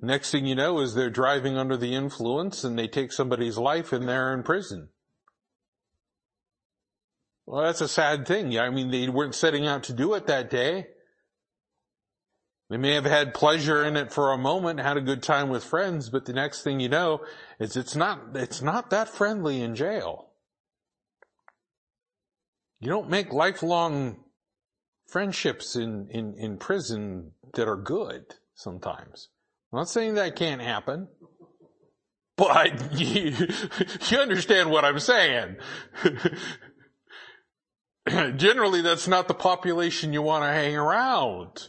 Next thing you know is they're driving under the influence and they take somebody's life and they're in prison. Well, that's a sad thing. I mean, they weren't setting out to do it that day. They may have had pleasure in it for a moment, had a good time with friends, but the next thing you know is it's not, it's not that friendly in jail. You don't make lifelong friendships in, in, in prison that are good sometimes. I'm not saying that can't happen. But you, you understand what I'm saying. Generally, that's not the population you want to hang around.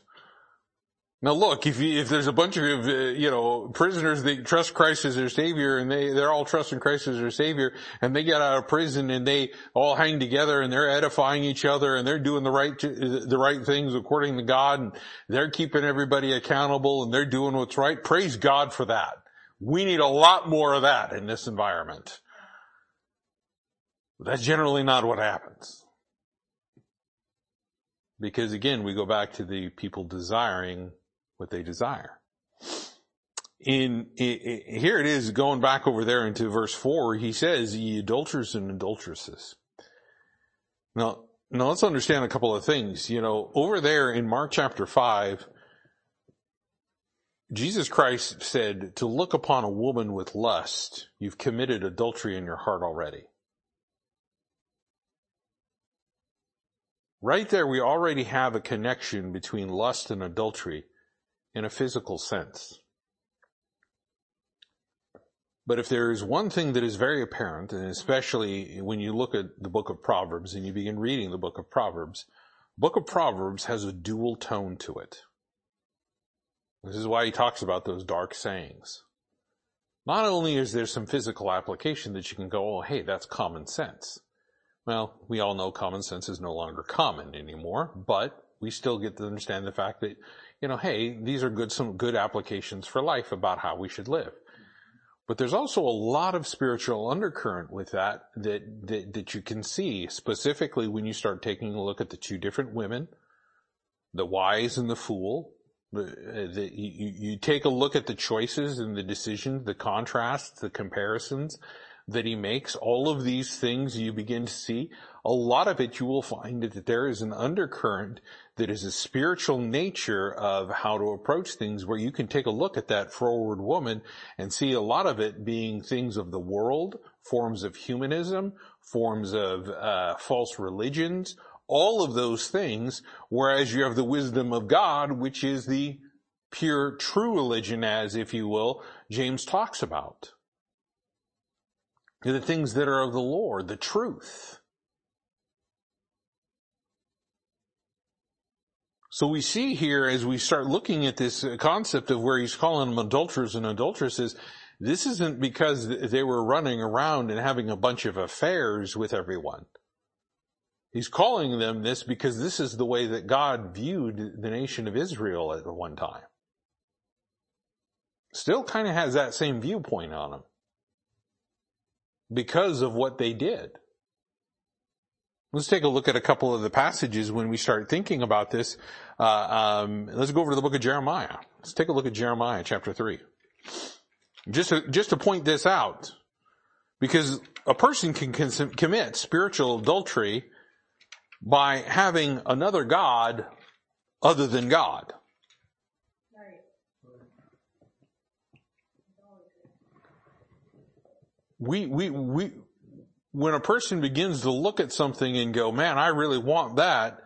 Now look, if you, if there's a bunch of, uh, you know, prisoners that trust Christ as their savior and they, they're all trusting Christ as their savior and they get out of prison and they all hang together and they're edifying each other and they're doing the right, the right things according to God and they're keeping everybody accountable and they're doing what's right. Praise God for that. We need a lot more of that in this environment. That's generally not what happens. Because again, we go back to the people desiring what they desire. In, in, here it is going back over there into verse four. He says, "Ye adulterers and adulteresses." Now, now let's understand a couple of things. You know, over there in Mark chapter five, Jesus Christ said, "To look upon a woman with lust, you've committed adultery in your heart already." Right there, we already have a connection between lust and adultery in a physical sense. But if there is one thing that is very apparent, and especially when you look at the book of Proverbs and you begin reading the book of Proverbs, book of Proverbs has a dual tone to it. This is why he talks about those dark sayings. Not only is there some physical application that you can go, oh, hey, that's common sense. Well, we all know common sense is no longer common anymore, but we still get to understand the fact that you know, hey, these are good, some good applications for life about how we should live. But there's also a lot of spiritual undercurrent with that, that, that, that you can see specifically when you start taking a look at the two different women, the wise and the fool. The, you, you take a look at the choices and the decisions, the contrasts, the comparisons that he makes. All of these things you begin to see. A lot of it you will find that there is an undercurrent that is a spiritual nature of how to approach things where you can take a look at that froward woman and see a lot of it being things of the world, forms of humanism, forms of uh, false religions, all of those things, whereas you have the wisdom of God, which is the pure true religion as, if you will, James talks about. The things that are of the Lord, the truth. So we see here as we start looking at this concept of where he's calling them adulterers and adulteresses, this isn't because they were running around and having a bunch of affairs with everyone. He's calling them this because this is the way that God viewed the nation of Israel at one time. Still kind of has that same viewpoint on them because of what they did. Let's take a look at a couple of the passages when we start thinking about this. Uh, um, let's go over to the book of Jeremiah. Let's take a look at Jeremiah chapter three. Just to, just to point this out, because a person can cons- commit spiritual adultery by having another God other than God. We, we, we, when a person begins to look at something and go, man, I really want that.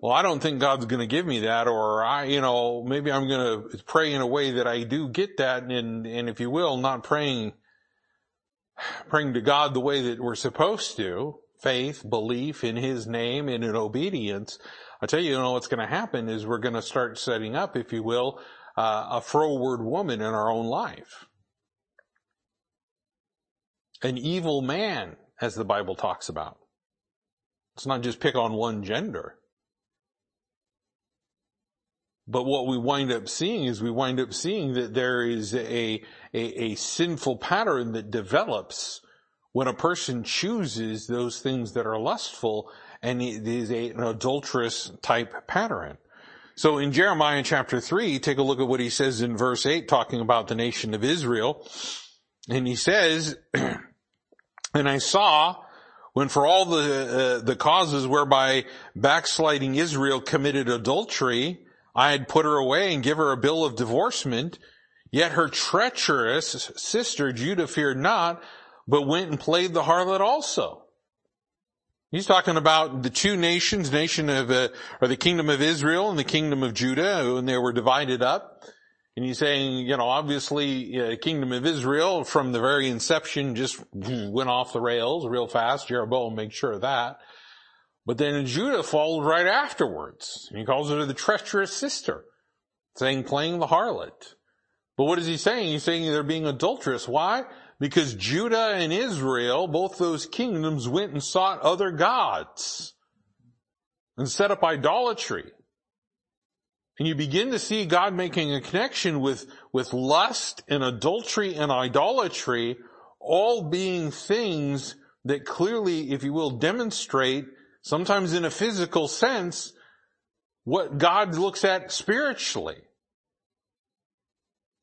Well, I don't think God's going to give me that, or I, you know, maybe I'm going to pray in a way that I do get that, and and if you will, not praying, praying to God the way that we're supposed to, faith, belief in His name, and in obedience. I tell you, you know, what's going to happen is we're going to start setting up, if you will, uh, a froward woman in our own life, an evil man as the Bible talks about. It's not just pick on one gender. But what we wind up seeing is we wind up seeing that there is a, a, a sinful pattern that develops when a person chooses those things that are lustful and it is a, an adulterous type pattern. So in Jeremiah chapter 3, take a look at what he says in verse 8 talking about the nation of Israel. And he says, And I saw when for all the, uh, the causes whereby backsliding Israel committed adultery, I had put her away and give her a bill of divorcement, yet her treacherous sister Judah feared not, but went and played the harlot also. He's talking about the two nations, nation of, uh, or the kingdom of Israel and the kingdom of Judah, when they were divided up. And he's saying, you know, obviously, uh, kingdom of Israel from the very inception just went off the rails real fast. Jeroboam makes sure of that. But then Judah followed right afterwards. And he calls her the treacherous sister, saying playing the harlot. But what is he saying? He's saying they're being adulterous. Why? Because Judah and Israel, both those kingdoms went and sought other gods and set up idolatry. And you begin to see God making a connection with, with lust and adultery and idolatry, all being things that clearly, if you will, demonstrate, sometimes in a physical sense, what God looks at spiritually.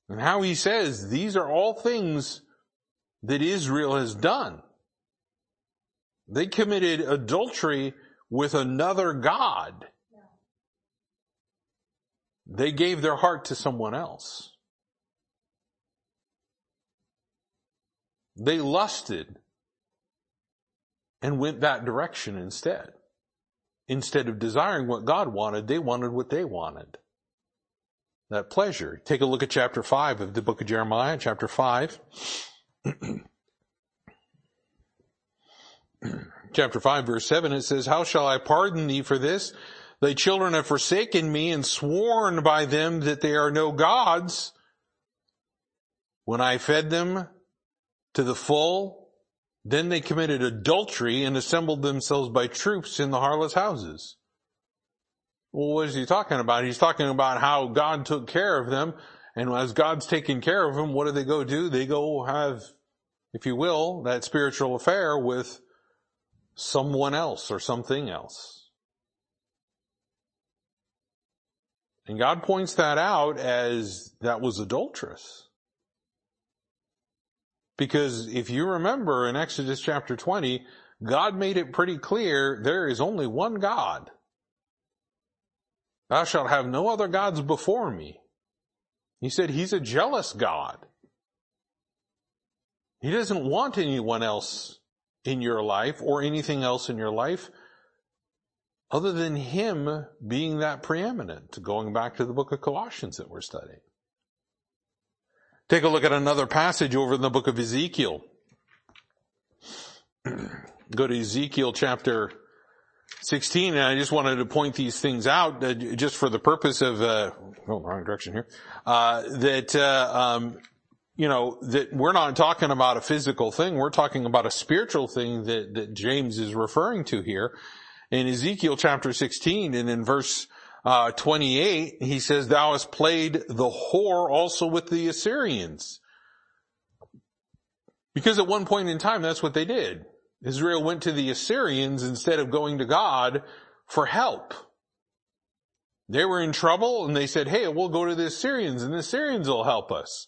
And how he says, these are all things that Israel has done. They committed adultery with another God. They gave their heart to someone else. They lusted and went that direction instead. Instead of desiring what God wanted, they wanted what they wanted. That pleasure. Take a look at chapter 5 of the book of Jeremiah, chapter 5. chapter 5 verse 7, it says, How shall I pardon thee for this? Thy children have forsaken me and sworn by them that they are no gods. When I fed them to the full, then they committed adultery and assembled themselves by troops in the harlot's houses. Well, what is he talking about? He's talking about how God took care of them. And as God's taking care of them, what do they go do? They go have, if you will, that spiritual affair with someone else or something else. And God points that out as that was adulterous. Because if you remember in Exodus chapter 20, God made it pretty clear there is only one God. Thou shalt have no other gods before me. He said he's a jealous God. He doesn't want anyone else in your life or anything else in your life other than him being that preeminent, going back to the book of Colossians that we're studying. Take a look at another passage over in the book of Ezekiel. Go to Ezekiel chapter 16, and I just wanted to point these things out uh, just for the purpose of, uh, oh, wrong direction here, uh, that, uh, um, you know, that we're not talking about a physical thing, we're talking about a spiritual thing that, that James is referring to here in Ezekiel chapter 16 and in verse uh, 28, he says, thou hast played the whore also with the Assyrians. Because at one point in time, that's what they did. Israel went to the Assyrians instead of going to God for help. They were in trouble and they said, hey, we'll go to the Assyrians and the Assyrians will help us.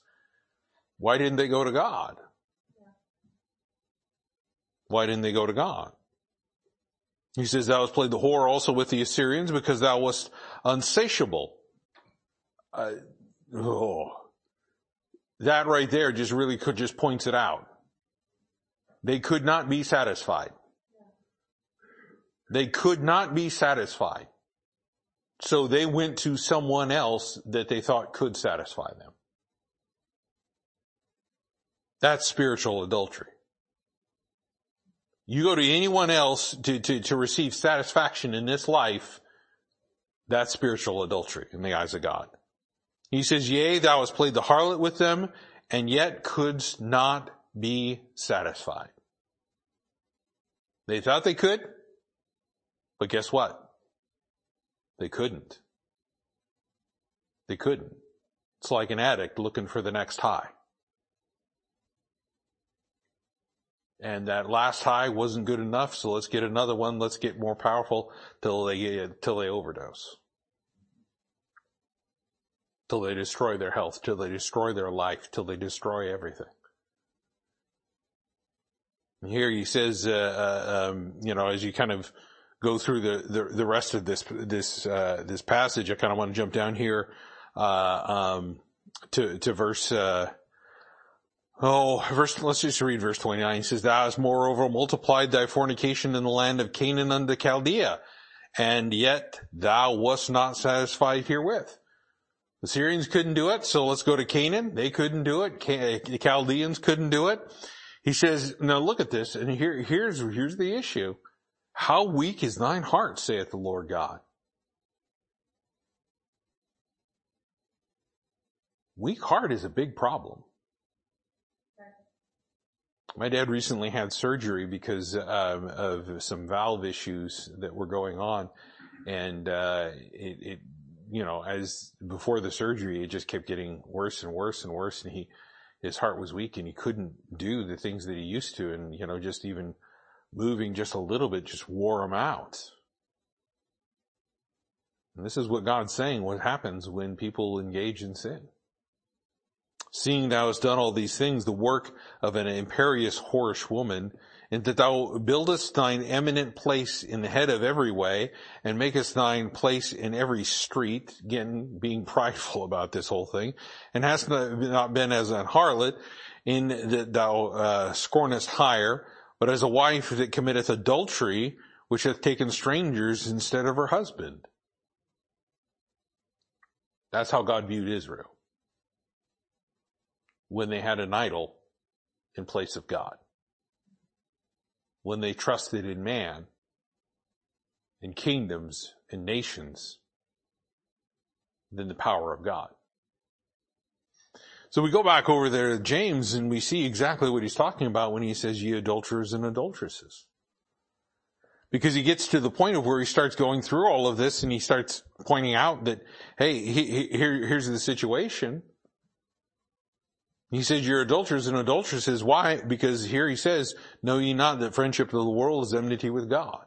Why didn't they go to God? Why didn't they go to God? He says, thou hast played the whore also with the Assyrians because thou wast unsatiable. Uh, oh, that right there just really could just points it out. They could not be satisfied. They could not be satisfied. So they went to someone else that they thought could satisfy them. That's spiritual adultery. You go to anyone else to, to, to receive satisfaction in this life, that's spiritual adultery in the eyes of God. He says, yea, thou hast played the harlot with them, and yet couldst not be satisfied. They thought they could, but guess what? They couldn't. They couldn't. It's like an addict looking for the next high. And that last high wasn't good enough, so let's get another one. Let's get more powerful till they till they overdose, till they destroy their health, till they destroy their life, till they destroy everything. And here he says, uh, uh, um, you know, as you kind of go through the the, the rest of this this uh, this passage, I kind of want to jump down here uh, um, to to verse uh, Oh, verse, let's just read verse 29. He says, Thou hast moreover multiplied thy fornication in the land of Canaan unto Chaldea, and yet thou wast not satisfied herewith. The Syrians couldn't do it, so let's go to Canaan. They couldn't do it. The Chaldeans couldn't do it. He says, now look at this, and here, here's, here's the issue. How weak is thine heart, saith the Lord God. Weak heart is a big problem. My dad recently had surgery because um, of some valve issues that were going on, and uh, it, it, you know, as before the surgery, it just kept getting worse and worse and worse, and he, his heart was weak, and he couldn't do the things that he used to, and you know, just even moving just a little bit just wore him out. And this is what God's saying, what happens when people engage in sin. Seeing thou hast done all these things, the work of an imperious whorish woman, and that thou buildest thine eminent place in the head of every way, and makest thine place in every street, again, being prideful about this whole thing, and hast not been as an harlot, in that thou uh, scornest hire, but as a wife that committeth adultery, which hath taken strangers instead of her husband. That's how God viewed Israel. When they had an idol in place of God. When they trusted in man, in kingdoms, and nations, than the power of God. So we go back over there to James and we see exactly what he's talking about when he says ye adulterers and adulteresses. Because he gets to the point of where he starts going through all of this and he starts pointing out that, hey, he, he, here, here's the situation. He says, you're adulterers and adulteresses. Why? Because here he says, know ye not that friendship of the world is enmity with God.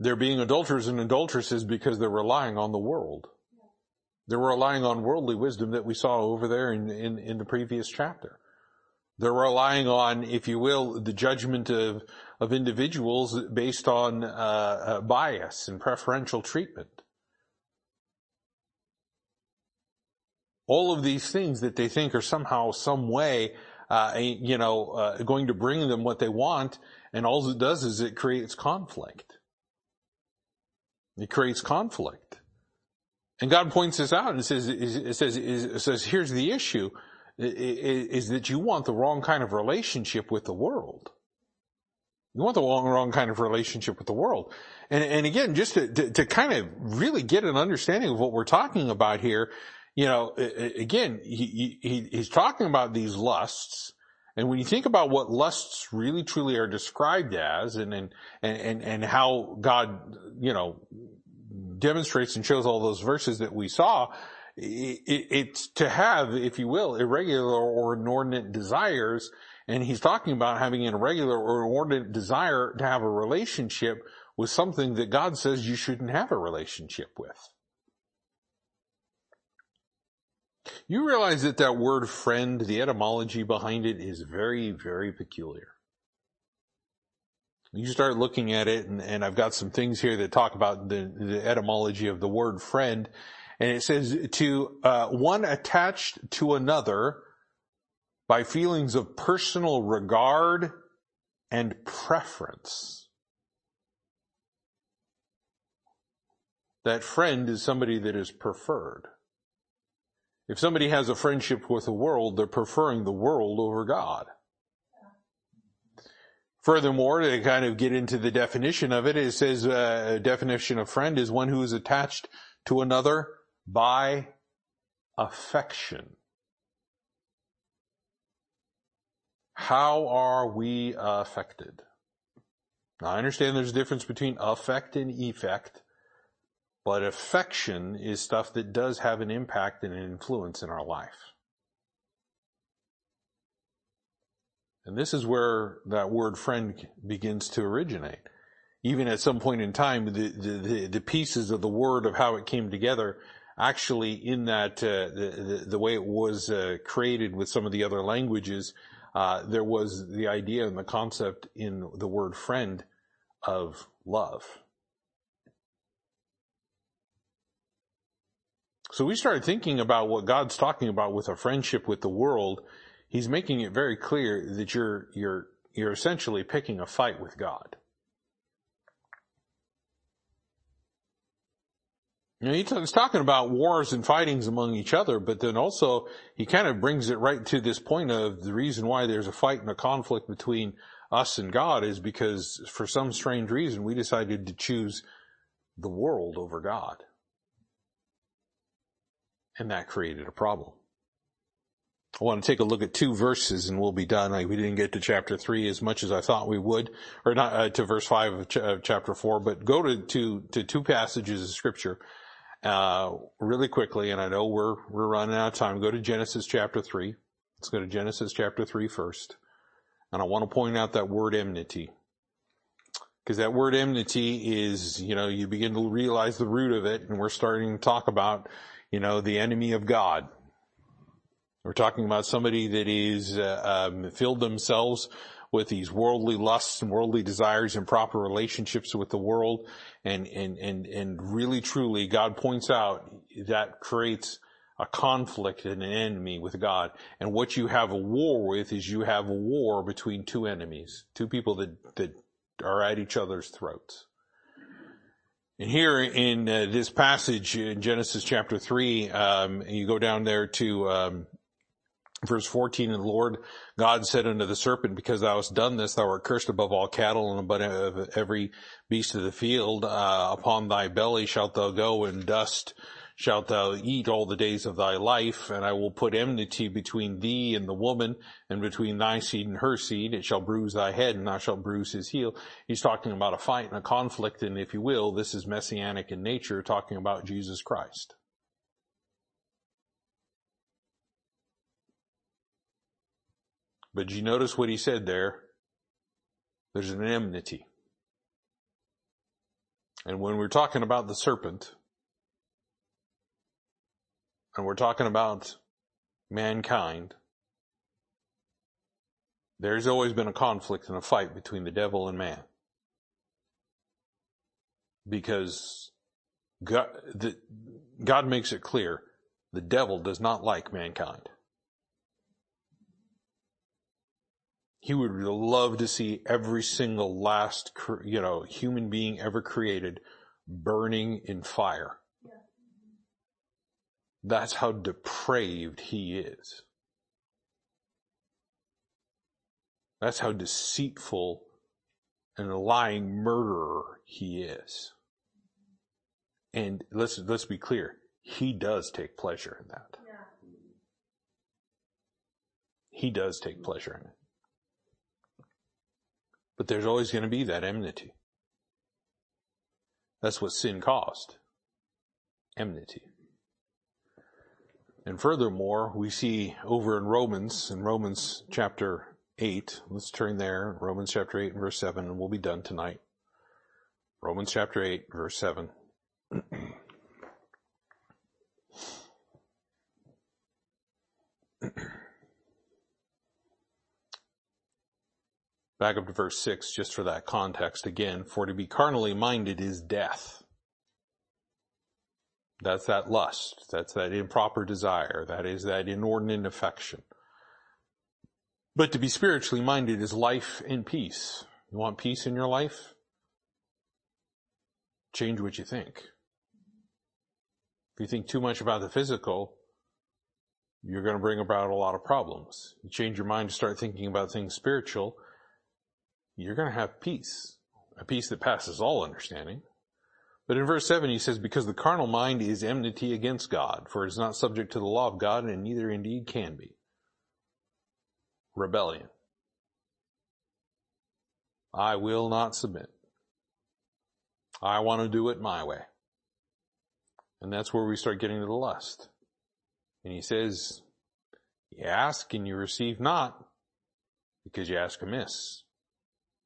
They're being adulterers and adulteresses because they're relying on the world. They're relying on worldly wisdom that we saw over there in, in, in the previous chapter. They're relying on, if you will, the judgment of, of individuals based on uh, uh, bias and preferential treatment. All of these things that they think are somehow, some way, uh, you know, uh, going to bring them what they want, and all it does is it creates conflict. It creates conflict. And God points this out and says, it says, it says, here's the issue, is that you want the wrong kind of relationship with the world. You want the wrong, wrong kind of relationship with the world. And, and again, just to, to, to kind of really get an understanding of what we're talking about here, you know, again, he, he, he's talking about these lusts, and when you think about what lusts really truly are described as and, and, and, and how God, you know, demonstrates and shows all those verses that we saw, it's to have, if you will, irregular or inordinate desires. And he's talking about having an irregular or inordinate desire to have a relationship with something that God says you shouldn't have a relationship with. You realize that that word friend, the etymology behind it is very, very peculiar you start looking at it, and, and, I've got some things here that talk about the, the etymology of the word friend, and it says to uh, one attached to another by feelings of personal regard and preference. That friend is somebody that is preferred. If somebody has a friendship with the world, they're preferring the world over God. Furthermore, to kind of get into the definition of it, it says uh, a definition of friend is one who is attached to another by affection. How are we affected? Now, I understand there's a difference between affect and effect, but affection is stuff that does have an impact and an influence in our life. And this is where that word friend begins to originate. Even at some point in time, the, the, the pieces of the word of how it came together actually in that, uh, the, the, way it was uh, created with some of the other languages, uh, there was the idea and the concept in the word friend of love. So we started thinking about what God's talking about with a friendship with the world he's making it very clear that you're, you're, you're essentially picking a fight with God. He's talking about wars and fightings among each other, but then also he kind of brings it right to this point of the reason why there's a fight and a conflict between us and God is because for some strange reason we decided to choose the world over God. And that created a problem. I want to take a look at two verses and we'll be done. we didn't get to chapter three as much as I thought we would, or not uh, to verse five of, ch- of, chapter four, but go to, to, to two passages of scripture, uh, really quickly. And I know we're, we're running out of time. Go to Genesis chapter three. Let's go to Genesis chapter three first. And I want to point out that word enmity. Because that word enmity is, you know, you begin to realize the root of it, and we're starting to talk about, you know, the enemy of God we're talking about somebody that is uh, um, filled themselves with these worldly lusts and worldly desires and proper relationships with the world, and and and and really truly, God points out that creates a conflict and an enemy with God. And what you have a war with is you have a war between two enemies, two people that that are at each other's throats. And here in uh, this passage in Genesis chapter three, um, you go down there to um, Verse 14, and the Lord God said unto the serpent, because thou hast done this, thou art cursed above all cattle and above every beast of the field. Uh, upon thy belly shalt thou go, and dust shalt thou eat all the days of thy life. And I will put enmity between thee and the woman, and between thy seed and her seed. It shall bruise thy head, and thou shalt bruise his heel. He's talking about a fight and a conflict, and if you will, this is messianic in nature, talking about Jesus Christ. But do you notice what he said there? There's an enmity. And when we're talking about the serpent, and we're talking about mankind, there's always been a conflict and a fight between the devil and man. Because God, the, God makes it clear the devil does not like mankind. he would love to see every single last, you know, human being ever created burning in fire. That's how depraved he is. That's how deceitful and a lying murderer he is. And let's, let's be clear. He does take pleasure in that. He does take pleasure in it. But there's always going to be that enmity. That's what sin caused. Enmity. And furthermore, we see over in Romans, in Romans chapter 8, let's turn there, Romans chapter 8 and verse 7, and we'll be done tonight. Romans chapter 8, verse 7. Back up to verse 6, just for that context again. For to be carnally minded is death. That's that lust. That's that improper desire. That is that inordinate affection. But to be spiritually minded is life and peace. You want peace in your life? Change what you think. If you think too much about the physical, you're going to bring about a lot of problems. You change your mind to start thinking about things spiritual, you're going to have peace, a peace that passes all understanding. But in verse 7 he says, because the carnal mind is enmity against God, for it is not subject to the law of God, and neither indeed can be. Rebellion. I will not submit. I want to do it my way. And that's where we start getting to the lust. And he says, you ask and you receive not because you ask amiss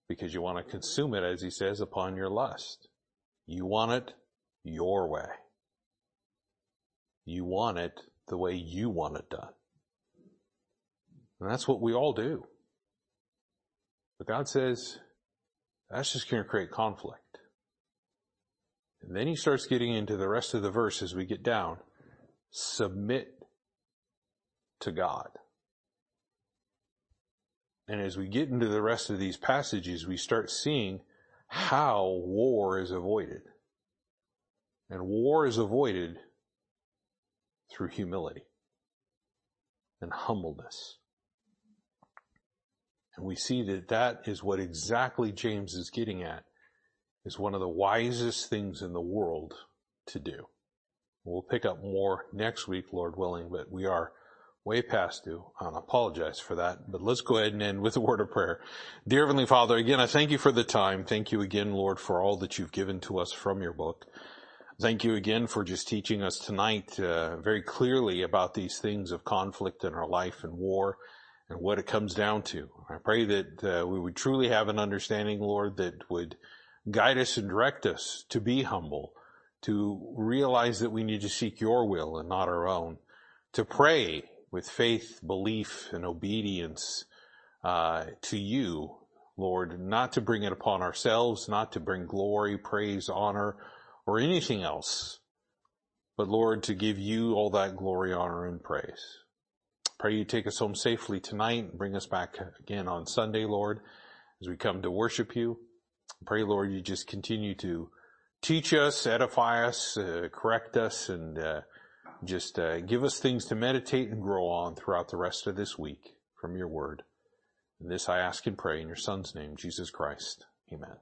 because you want to consume it, as he says, upon your lust. You want it your way. You want it the way you want it done. And that's what we all do. But God says, that's just going to create conflict. And then he starts getting into the rest of the verse as we get down. Submit to God. And as we get into the rest of these passages, we start seeing how war is avoided. And war is avoided through humility and humbleness. And we see that that is what exactly James is getting at is one of the wisest things in the world to do. We'll pick up more next week, Lord willing, but we are way past due. I apologize for that, but let's go ahead and end with a word of prayer. Dear Heavenly Father, again, I thank you for the time. Thank you again, Lord, for all that you've given to us from your book. Thank you again for just teaching us tonight uh, very clearly about these things of conflict in our life and war and what it comes down to. I pray that uh, we would truly have an understanding, Lord, that would guide us and direct us to be humble, to realize that we need to seek your will and not our own, to pray with faith, belief, and obedience uh, to you, Lord, not to bring it upon ourselves, not to bring glory, praise, honor, or anything else, but Lord, to give you all that glory, honor, and praise. Pray you take us home safely tonight and bring us back again on Sunday, Lord, as we come to worship you. Pray, Lord, you just continue to teach us, edify us, uh, correct us, and uh, just uh, give us things to meditate and grow on throughout the rest of this week from your word. And this I ask and pray in your Son's name, Jesus Christ. Amen.